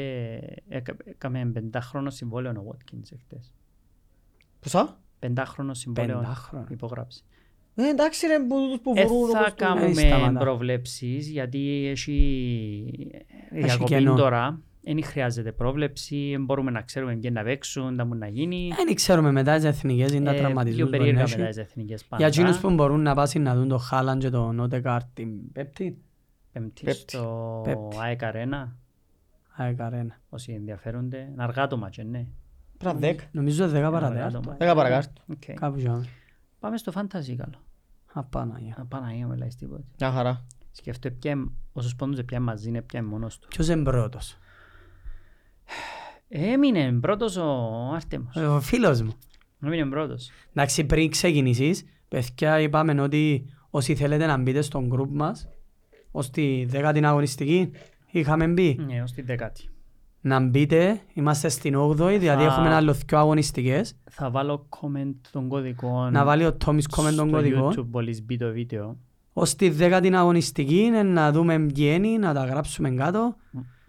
έκα- Έκαμε πεντάχρονο συμβόλαιο ο Watkins εχθές. Ποσά; Πεντάχρονο συμβόλαιο Πεντάχρονο. υπογράψει. Ε, εντάξει ρε που τους που Ε, βρουν θα όπως το- Δεν κάνουμε σταματά. προβλέψεις γιατί έχει διακοπή κενό. τώρα. Δεν χρειάζεται πρόβλεψη, μπορούμε να ξέρουμε ποιοι να παίξουν, τα μου να γίνει. Δεν ξέρουμε μετά τις εθνικές είναι τα Ε, Πιο τραυματισμούς που περίεργα έχει. μετά τις εθνικές Για εκείνους πάντα. που μπορούν να πάσουν να δουν το Χάλαν και τον Ότεκαρτ την Πέπτη. Πέμπτη Πέμπτη. στο Πέμπτη. ΑΕΚ Arena, Άε καρένα. όσοι ενδιαφέρονται. Είναι αργά το μάτσο, ναι. Πρέπει να δέκα. Νομίζω 10 Είναι αργά το παρατέταρτο. μάτσο. Δέκα παρακάτω. Οκ. Κάπου ζάμε. Πάμε στο fantasy καλό. Απάναγια. Απαναγία με λέει τίποτα. Μια χαρά. Σκέφτομαι ποια όσους πόντους πια μαζί είναι πια μόνος του. Ποιος είναι πρώτος. Έμεινε πρώτος ο Άρτεμος. Ο φίλος μου. Έμεινε πρώτος. Εντάξει, πριν ξεκινήσεις, παιδιά, είπαμε ότι όσοι θέλετε να μπείτε στον γκρουπ μας, ως τη δέκατη αγωνιστική, είχαμε μπει. Ναι, ως την δεκάτη. Να μπείτε, είμαστε στην 8η, δηλαδή Α. έχουμε άλλο δυο αγωνιστικές. Θα βάλω comment των κωδικών Να βάλει ο Τόμις comment των στο κωδικών. YouTube μόλις μπει το βίντεο. Ως τη δέκατη αγωνιστική είναι να δούμε ποιοι είναι, να τα γράψουμε κάτω.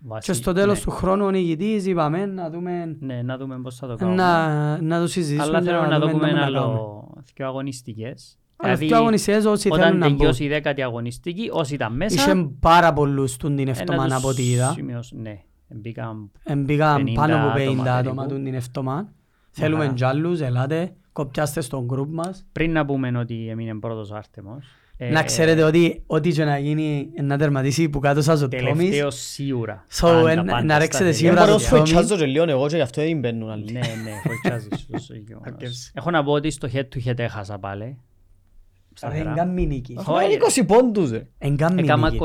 Βάσει- Και στο τέλος ναι. του χρόνου ο νικητής είπαμε να δούμε, Ναι, να δούμε πώς θα το κάνουμε. να, να το συζητήσουμε Αλλά και θέλω να δούμε δούμε να ένα κάνουμε. άλλο δύο αγωνιστικές. Αλλά Δηλαδή, δυο αγωνιστικές όσοι θέλουν Όταν να μπουν. τελειώσει η δέκατη αγωνιστική, όσοι ήταν μέσα, Είχε πάρα πολλούς τούν την ε, εβδομάδα να από τους ό,τι είδα. σημειώσουν. Ναι, μπήκαν Εμπήκαν 50 πάνω από 50 άτομα άτομα περίπου. τούν την εβδομάδα. Θέλουμε χαρά. κι άλλους, ελάτε, κοπιάστε στον γκρουπ μας. Πριν να πούμε ότι έμεινε πρώτος ο Άρτεμος. Ε, Να ξέρετε ότι ό,τι και να γίνει να τερματίσει που κάτω σας ο Τόμις. Τελευταίος σίγουρα. So, Πάντα, εν- πάντα να ρέξετε σταθερή. σίγουρα Δεν μπορώ το να Τόμι. σφοητσάζω και λίγο εγώ και γι' αυτό δεν μπαίνουν άλλοι. Ναι, ναι, φοητσάζεις τόσο γεγονός. Αρκεύσει. Έχω να πω ότι στο head to head έχασα πάλι. Ρε, Σταθερά. εγκάμει νίκη. Έχουμε 20 πόντους ρε. Εγκάμει Έκαμα νίκη.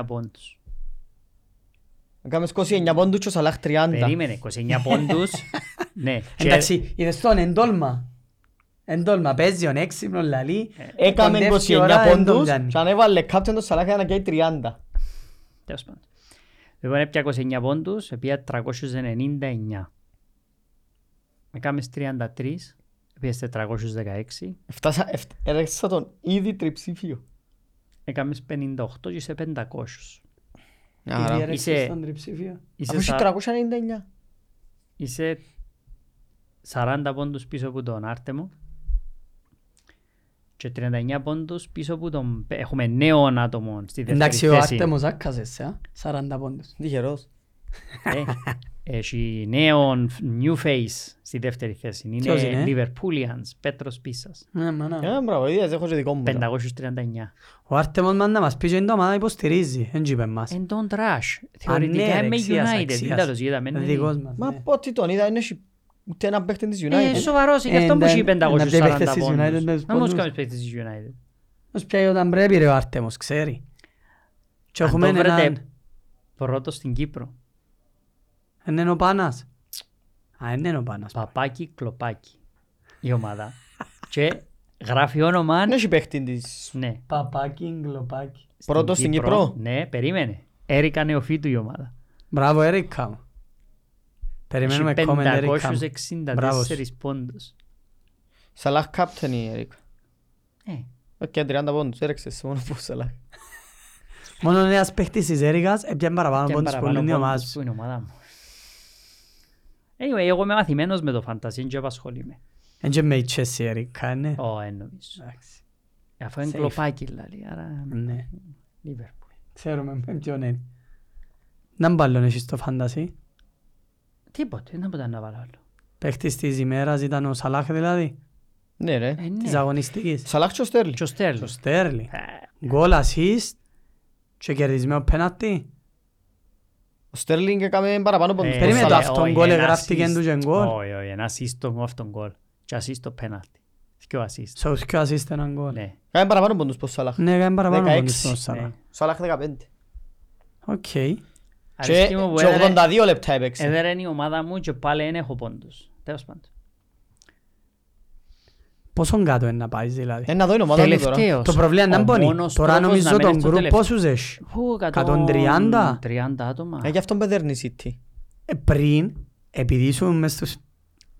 29 πόντους. Έκαμε 29 πόντους και ο Σαλάχ 30. Περίμενε, 29 πόντους. Ναι. και- Εντάξει, είδες τον εντόλμα. Εντόλμα, παίζει ο έξυπνο λαλί. Έκαμε κοντεύει 29 ώρα, εν τον πόντους πιάνει. και αν έβαλε κάποιον το Σαλάχ να καίει 30. Τέλος πάντων. Λοιπόν, έπια 29 πόντους, έπια 399. Έκαμες 33, έπιες 416, Φτάσα, εφ- έρεξα τον ήδη τριψήφιο. έκαμες 58 και είσαι 500. Μια χαρά. Ήδη έρεξες Είσαι- τον τριψήφιο. Είσαι, Αφού έχει σα- 399. είσαι 40 πόντους πίσω από τον Άρτεμο και 39 πόντους πίσω από τον... Έχουμε νέον άτομο στη δεύτερη Εντάξει, ο θέση. Άρτεμος άκασες, α, 40 πόντους. Τυχερός. Ε, Έχει νέον new face στη δεύτερη θέση. Ποιος Είναι; Είναι; Liverpoolians, Πέτρος Πίσας. Ναι, μάνα. Ε, μπράβο, είδες, έχω και δικό μου. 539. Ο Άρτεμος μάνα να μας πει και είναι το ομάδα υποστηρίζει, δεν είπε μας. Εν τον trash. ναι, Θεωρητικά ρε, είμαι εξίας, United. εξίας. Δεν τέλος είδαμε. ναι, Δικός ναι. μας. Μα ναι. από ό,τι τον είδα, είναι έχει ούτε ένα παίχτη της Ε, United. σοβαρός, γι' αυτό Ε, που έχει να- να πιέει 540 παίχτες της United με πόντους. τους Να μου πόντους. κάνεις παίχτες της United. Ως πιάει όταν πρέπει ρε ο Άρτεμος, ξέρει. Και Αν έχουμε το βρείτε έναν... πρώτος στην Κύπρο. Είναι ο Πάνας. Α, είναι ο Πάνας. Παπάκι κλοπάκι. Η ομάδα. Και γράφει όνομα. Δεν έχει παίχτη της... Ναι. Παπάκι, γκλοπάκι. Πρώτος στην Κύπρο. Ναι, περίμενε. Έρικα νεοφύτου η ομάδα. Μπράβο, Έρικα μου. Περιμένουμε Έχει comment, Έρικα μου. 564 Μπράβος σου. πόντους. Σαλάχ κάπτεν η Ερικ. Ε, Οκ, 30 πόντους, έρεξες μόνο που Σαλάχ. Μόνο ένας παίχτης της Έρικας έπιαν παραπάνω και πόντους που παραπάνω είναι η ομάδα πόντους σου. που είναι η ομάδα μου. Anyway, εγώ είμαι μαθημένος με το φαντασίν και απασχολούμαι. Εν και με η Chelsea, Έρικα, ναι. Ω, εν νομίζω. Εντάξει. Αφού είναι Safe. κλοπάκι, δηλαδή, άρα... Ναι. Liverpool. Ξέρουμε με ποιον είναι. Να μπάλλον έχεις το φαντασί. Τίποτε, δεν μπορούσα να βάλω άλλο. Παίχτης της ημέρας ήταν ο Σαλάχ δηλαδή, Ναι ρε. Ε, της ναι. αγωνιστικής. Σαλάχ και ο Στέρλι. Και ο Στέρλινγκ. Το Στέρλι. Ε, Γκολ, assist και κερδισμένο πέναλτι. Ο Στέρλινγκ έκαμε παραπάνω πόντους. Ε, από τον Περίμενε το Σαλάχ. αυτόν όχι, γκολ ένα εγγράφτηκε assist. του και γκολ. Όχι, όχι, ένα assist το αυτόν γκολ. Και assist το πέναλτι. Δυο assist. Σε τους πιο assist έναν γκολ. Ναι. Έκαμε παραπάνω πόντους από τον Σαλάχ. Ναι, έκανε παραπάνω 16. πόντους στον Σαλάχ. Ναι. Σαλάχ 15. Οκ. Και Αρέσκει μου που και έδερε- 82 λεπτά έπαιξε. έδερε η ομάδα μου και πάλι δεν έχω πόντους. Τέλος πάντων. Πόσον κάτω είναι να πάεις δηλαδή; Ε, να δω η ομάδα του τώρα. Τελευταίος. Το πρόβλημα είναι Ο να μπώνει. μόνος Τώρα τρόπος νομίζω να τον μένεις στο γκρουπ τελευταίο. πόσους έχεις; Πού, 130? 130 άτομα. Ε, γι' αυτό μπεδέρνει η City. Ε, Πριν, επειδή ήσουν μες στους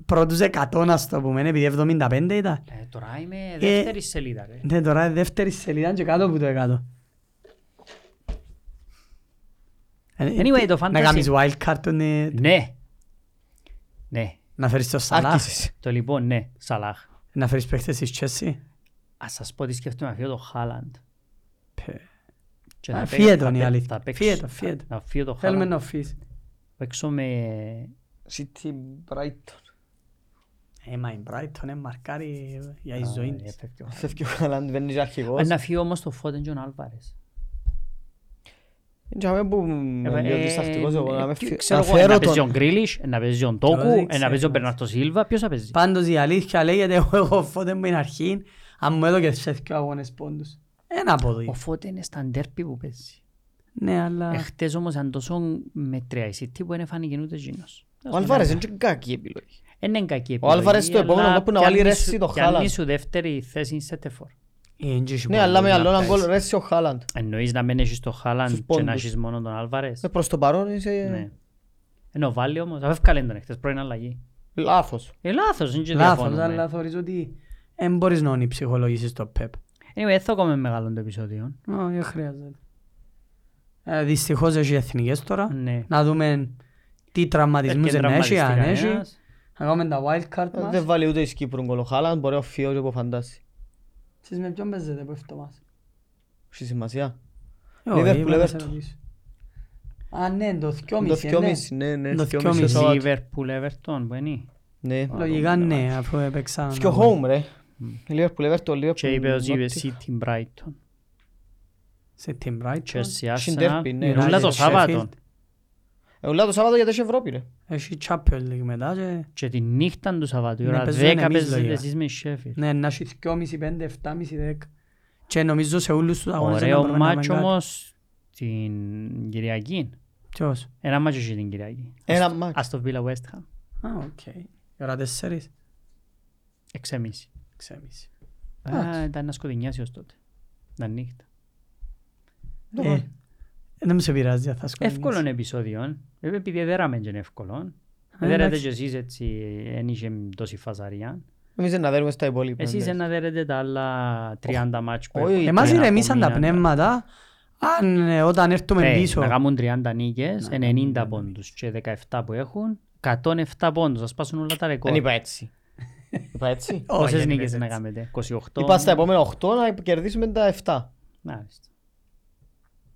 πρώτους 100 να το πούμε, επειδή 75 ήταν. Ε, τώρα είμαι δεύτερης σελίδα. ρε. Ναι, τώρα είναι δεύτερης σελίδα και κάτω από το 100. Ε, Anyway, το Να fantasy- κάνεις wildcard τον, ε, Ναι. Ναι. να φέρεις το Σαλάχ, Άρχισες. Το λοιπόν, ναι. Σαλάχ. να φέρεις παίχτες της Chelsea; Ας σας πω τι σκέφτομαι να φύγω το Χάλαντ. Πε. Και Α, θα φύγε παίξω- τον, θα η παί- αλήθεια. θα παίξω- Φύγε το, φύγε το. Να φύγω το Θέλουμε Χάλαντ. να αφήσεις. Παίξω με... City Brighton. Ε, μα η Brighton είναι μαρκάρι για η Α, ζωή ε, της. φεύγει ο- Φεύγει ο Χαλάντ, μπαίνει και αρχηγός. Ε, Να φύγω όμως το Φώτεν και ο Άλβαρες. Για μένα που με λίγο διστακτικός εγώ να με φυ- Ε, Ξέρω να εγώ, φέρω να παίζει ο τον. Γκρίλις, να παίζει ο Ντόκου, δεν να ξέρω, παίζει ο μας. Μπερνάρτο Σίλβα. Ποιος θα παίζει; Πάντως η αλήθεια λέγεται εγώ έχω φώτε με την αρχή αν μου έδωκες σε δύο αγώνες πόντους. Ένα από Ο δύο. Φώτεν είναι στα ντέρπι που παίζει. Ναι, αλλά... Εχθές όμως ήταν τόσο μετριά η City που δεν φάνηκε ούτε εκείνος. Ο Αλβάρες είναι και κακή επιλογή. Δεν είναι κακή Ο επιλογή, Άλβαρες στο επόμενο αλλά κόπου να βάλει πιάνει ρέσι σου- το πιάνει Χάλαντ. σου δεύτερη θέση σε τεφόρ. Ε, εν τζίσι Ναι, πολύ αλλά με να άλλο ένα πιάσεις. γκολ ρέσει ο Χάλαντ. Εννοείς να μην έχεις το Χάλαντ Στους και πόντους. να έχεις μόνο τον Άλβαρες; Ε, Προς το παρόν είσαι Ναι. Ενώ βάλει όμως, αφού ευκάλεν τον εχθές πρώην αλλαγή. λάθος. Ε, λάθος, δεν και Λάθος, διαφωνούμε. αλλά θεωρείς ότι δεν μπορείς να είναι ψυχολογήσεις το ΠΕΠ. Anyway, δεν θα έχουμε μεγάλο το επεισόδιο. Όχι, δεν χρειάζεται. Ε, Δυστυχώς έχει εθνικές τώρα. Ναι. Να δούμε τι τραυματισμούς Έρχεται δεν έχει, αν τραυματιστεί έχει. κανένας. Να κάνουμε τα wildcard Ε, μας. Δεν βάλει ούτε εις Κύπρου γκολ ο Χάλαντ, μπορεί ο Φιό και που φαντάσει. Εσείς με ποιον παίζετε που αυτό μας. Έχει σημασία. Όχι, Liverpool, είπα να σε Everton. ρωτήσω. Α, ναι, το Το 2,5, ναι. 2,5, ναι, ναι. Το 2,5 2,5. το Σαββάτο. Λίβερπουλ, Everton, που είναι. Ναι. Λογικά ναι, αφού έπαιξαν. Και ο home ρε. Liverpool, Everton, Liverpool. Και είπε ότι είπε Nottingham. City Brighton. Σε Team Brighton. Chelsea Συν Arsenal. derby, ναι. Είναι όλα το United, Σάββατο. Sheffield. Ε, ούλα το Σάββατο γιατί έχει Ευρώπη ρε; Έχει Champions League μετά και... Και τη νύχτα του Σαββάτου, η Ναι, ώρα παίζουμε 10 εμείς παίζετε λογικά. εσείς με Sheffield. Ναι, να έχει 2,5, 5, 7,5, 10. Και νομίζω σε όλους τους αγώνες Ωραίο δεν μπορούμε να μάτσο κάνουμε κάτι. όμως την Κυριακή. Ποιος; Ένα μάτσο έχει την Κυριακή. Ένα Ας- μάτσο. Ας το Villa West Ham. Α, οκ. Η ώρα τέσσερις. Εξέμιση. Ξέμιση. Α, Εντάξει. ήταν ένας σκοτεινιάσει ως τότε. Ήταν νύχτα. Ε, Δεν μου σε πειράζει, θα σκοτεινείς. Εύκολο είναι επεισόδιο. Βέβαια επειδή δέραμε και είναι εύκολο. Ε, Δέρετε εντάξει. και εσείς έτσι, δεν είχε τόση φασαρία. Εμείς να δέρουμε στα υπόλοιπα. Εσείς εντάξει. να δέρετε τα άλλα 30 μάτς που Όχι, έχουν. Εμάς Ένα ηρεμήσαν τα από μήνα. πνεύματα. Αν ε, όταν έρθουμε Ε, πίσω. Να κάνουν 30 νίκες, Να 90 κάνουν πόντους και 17 που έχουν, 107 πόντους, θα σπάσουν όλα τα ρεκόρ. Δεν είπα έτσι. Είπα έτσι. Όχι, Πόσες δεν νίκες είναι να έτσι. κάνετε, 28. Είπα στα επόμενα 8 να κερδίσουμε τα 7. Μάλιστα.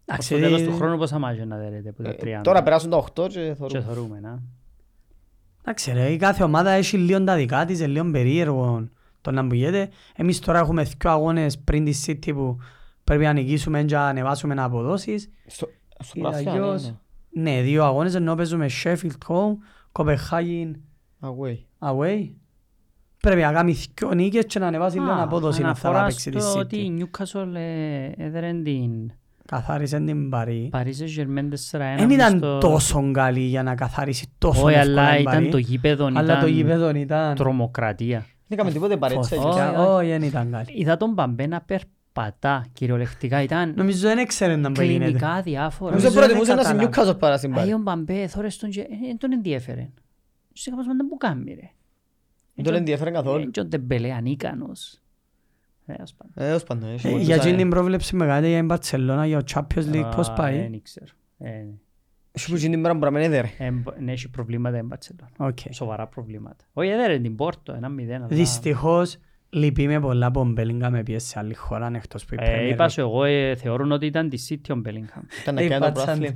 Εντάξει, Στο τέλος ε, του χρόνου πόσα μάτια να δέρετε που τα Ε, 30. Τώρα περάσουν τα 8 και Και θεωρούμε. θεωρούμε, να. Εντάξει ρε, η κάθε ομάδα έχει λίγο τα δικά της, είναι λίγο περίεργο το να μπηγεται. Εμείς τώρα έχουμε δύο αγώνες πριν τη City που πρέπει να νικήσουμε και να ανεβάσουμε αποδόσεις. Στο στο Ή πράσινο, αλλιώς- ναι, Ναι, δύο αγώνες ενώ παίζουμε Sheffield home, Copenhagen ναι. Away. away. Πρέπει να κάνει δύο νίκες και να ανεβάσει λίγο Α, απόδοση να θα αναφορά παίξει τη στο ότι City. η Newcastle ε, έδερε την Καθάρισε την Παρή. Paris Saint-Germain 4-1 Δεν ήταν στο- τόσο καλή για να καθαρίσει τόσο Όχι, εύκολα αλλά την ήταν Παρή. το γήπεδο, Αλλά το ήταν γήπεδο ήταν... τρομοκρατία. Δεν έκαμε τίποτε παρέτσα. Φωτιά. όχι, όχι. Όχι, δεν ήταν καλή. Είδα τον Μπαμπέ να περπατά κυριολεκτικά, ήταν Νομίζω δεν έξερε να μπορεί γίνεται. κλινικά διάφορα. Νομίζω Νομίζω προτιμούσε δεν να στην κατάλαβα. Newcastle παρά στην Αϊ, Πάρη. ο Μπαμπέ, θόρες τον και ε, δεν τον ενδιέφερε. Σε κάπως μας δεν μου κάνει ρε. Δεν τον ενδιαφέρει καθόλου. Και ο Ντεμπελέ ανίκανος. Ε, ας πάμε. Ε, ως πάντων, έχει Ε, πολλούς Για αέρα. εκείνη την πρόβλεψη μεγάλη για την Barcelona για το Champions League πώς Α, πάει; Δεν ξέρω. Ε, Έχει που εκείνη την μέρα μπορεί να μην έδερε. ε, μπο- ναι, έχει προβλήματα η Μπαρτσελόνα. Οκ. Σοβαρά προβλήματα. Όχι, έδερε την Πόρτο, ένα μηδέν. αλλά- Δυστυχώς λυπήμαι πολλά που ο Μπέλιγκα με πιέσει σε άλλη χώρα εκτός που η Ε, Premier είπα League. σου εγώ, ε, θεωρούν ότι ήταν τη City ο Bellingham. Ήταν να Ε, κάνει το πάτσαν. πρωτάθλημα.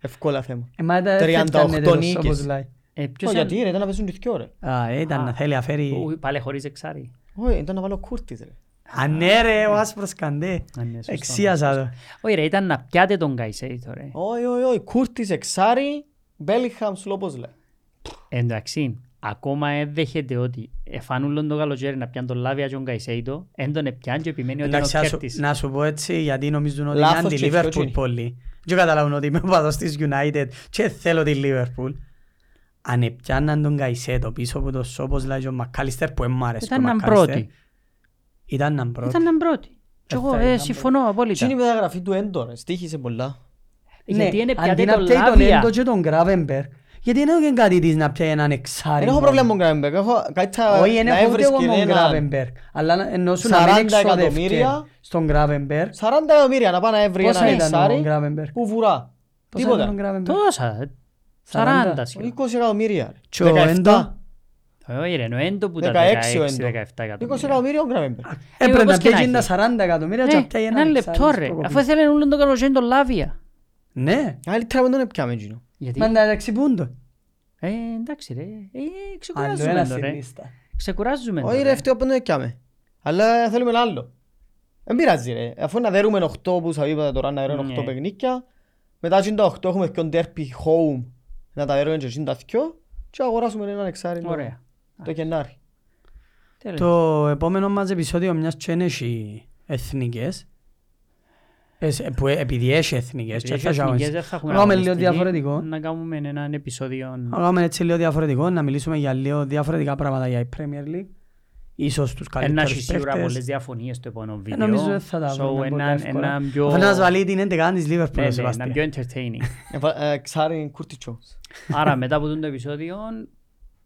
Εύκολα θέμα. Ε, μα ήταν- 38 έφτανε τέλος, νίκες. όπως λέει. Ε, Ω, ποιος γιατί ήταν- ρε, ήταν να παίζουν και δυο ρε. Α, ε, ήταν Α. να θέλει να φέρει... Ου, Πάλι χωρίς εξάρι. Όχι, ήταν να βάλω Κούρτις ρε. Α, ναι ρε, ο άσπρος καντέ. Α, ναι, σωστό. Εξίασα το. Όχι ρε, ήταν να πιάτε τον Καϊσέιτο ρε. Όχι, όχι, όχι. Κούρτις εξάρι, Μπέλιχαμς σου όπως λέει. Εντάξει, ακόμα δεν δέχεται ότι εφάνουν το καλοκαίρι να πιάνει τον Λάβια και τον Καϊσέιτο, εν τον επιάν και επιμένει ότι είναι ο Εντάξει, να σου- Κέρτης. να σου πω έτσι, γιατί νομίζουν ότι Λάθος είναι αντι και Liverpool ευκαιοκίνη. πολύ. Δεν καταλάβουν ότι είμαι οπαδός της United και θέλω τη Liverpool. Αν έπιαναν τον Καϊσέτο πίσω από το σώπος λέει και ο Μακάλιστερ που εμ' άρεσε Ήταν ο έναν Μακάλιστερ. πρώτη. Ήταν έναν πρώτη. Ήταν έναν πρώτη. Και Ε, εγώ θα ε, ήταν συμφωνώ Τι απόλυτα. είναι η μεταγραφή του Έντορ, στήχησε πολλά. Γιατί είναι Ναι, αντί πιάτε να τον πιάει τον Λάβια. Έντο και τον Gravenberg, γιατί δεν έχω κάτι της να πιάει έναν εξάρι. Δεν έχω μόνο. πρόβλημα με τον Γκράμπερ, έχω κάτι θα- Όχι, δεν να έχω ούτε εγώ έβρισκε με τον έναν Gravenberg. Αλλά να- εννοούσουν να 40 μην εξοδεύκε εκατομμύρια. στον Gravenberg. 40 εκατομμύρια να πάει να έβρει Πόσα έναν ήταν ο εξάρι Gravenberg; που βουρά. Πόσα Τίποτα. ήταν ο Gravenberg; Τόσα. 40. 40 σχεδόν. 20 εκατομμύρια. ρε. Και ο 17. Έντο. Όχι ρε, ο Έντο που τα 16 ο 16-17 Έντο. 20 εκατομμύρια. εκατομμύρια ο Γκράμπερ. Έπρεπε όπως να και να πιάει τα έχει. 40 εκατομμύρια και να Ναι, πιάει ένα έναν λεπτό εξάρι ρε. στο Αφού κοπή. ήθελε όλο τον καλοκαίρι τον Λάβια. Ναι. Καλύτερα με τον έπιαμε εκείνο. Γιατί, Μα εντάξει πούν το. ε, εντάξει ρε, ε, Άλλο ξεκουράζουμε ένα το στην ρε. λίστα. Ξεκουράζουμε το Όχι ρε, ρε. φταίω που τον έπιαμε. Αλλά θέλουμε ένα άλλο. Δεν πειράζει ρε. Αφού να δέρουμε 8 που σας είπατε τώρα, να δέρουμε 8 Ναι. παιχνίκια. Μετά και τα 8 έχουμε και derby home. Να τα δέρουμε και εκείνα τα δυο. Και αγοράσουμε έναν εξάρι Ωραία. Το Γενάρη. Τέλος. Το επόμενο μας επεισόδιο μιας και είναι έχει εθνικές. Εσ- που, ε- επειδή έχει εθνικές και Επειδή θα έχει εθνικές, κάνουμε- δεν θα έχουμε να κάνουμε λίγο αγωνιστική. διαφορετικό. Να κάνουμε έναν επεισόδιο. Να κάνουμε έτσι λίγο διαφορετικό, να μιλήσουμε για λίγο διαφορετικά πράγματα για η Premier League. Ίσως τους Ένα έχει καλύτερους σίγουρα πολλές παίχτες. διαφωνίες στο επόμενο Ε, βίντεο. Νομίζω δεν θα τα So, βρούμε πολύ έναν- εύκολα. έναν πιο... Θα μας βάλει την 11 της Ναι, Liverpool, ο ναι, Σεβάστιαν. έναν πιο entertaining. Εβα- ε, Εξάρι Κούρτι Τζόνς. Άρα μετά από το επεισόδιο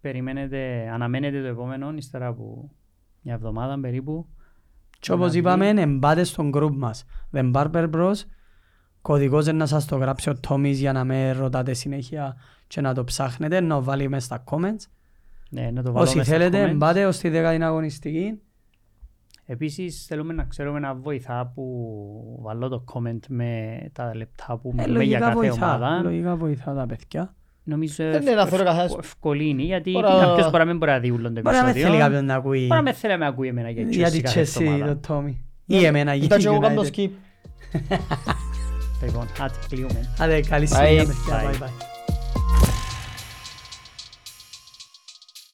περιμένετε, αναμένετε το επόμενο ύστερα από μια εβδομάδα περίπου. Και όπως είπαμε, εμπάτε στον group μας. The Barber Bros. Κωδικός είναι να σας το γράψει ο Τόμις για να με ρωτάτε συνέχεια και να το ψάχνετε, να το βάλει μέσα στα comments. Ναι, να το βάλω Όσοι μέσα στα θέλετε, comments. εμπάτε ως τη δέκατη αγωνιστική. Επίσης θέλουμε να ξέρουμε να βοηθά που βάλω το comment με τα λεπτά που Ε, μιλούμε για λογικά κάθε βοηθά, ομάδα. λογικά βοηθά τα παιδιά. Νομίζω Ε, ναι, να θέλω καθένας- ευκολύνει γιατί Τώρα- κάποιος μπορεί να μην μπορεί να δει όλο το Μπορεί να μην επεισόδιο. θέλει κάποιον να ακούει Μπορεί να μην θέλει να με ακούει εμένα για για τη Chelsea κάθε Chelsea εβδομάδα. το Τόμι. Ή εμένα για Ήταν τη και εγώ κάνω United. skip. Λοιπόν, άτε κλείουμε. Άντε, καλή Bye. συνέχεια, παιδιά. Bye. Bye bye.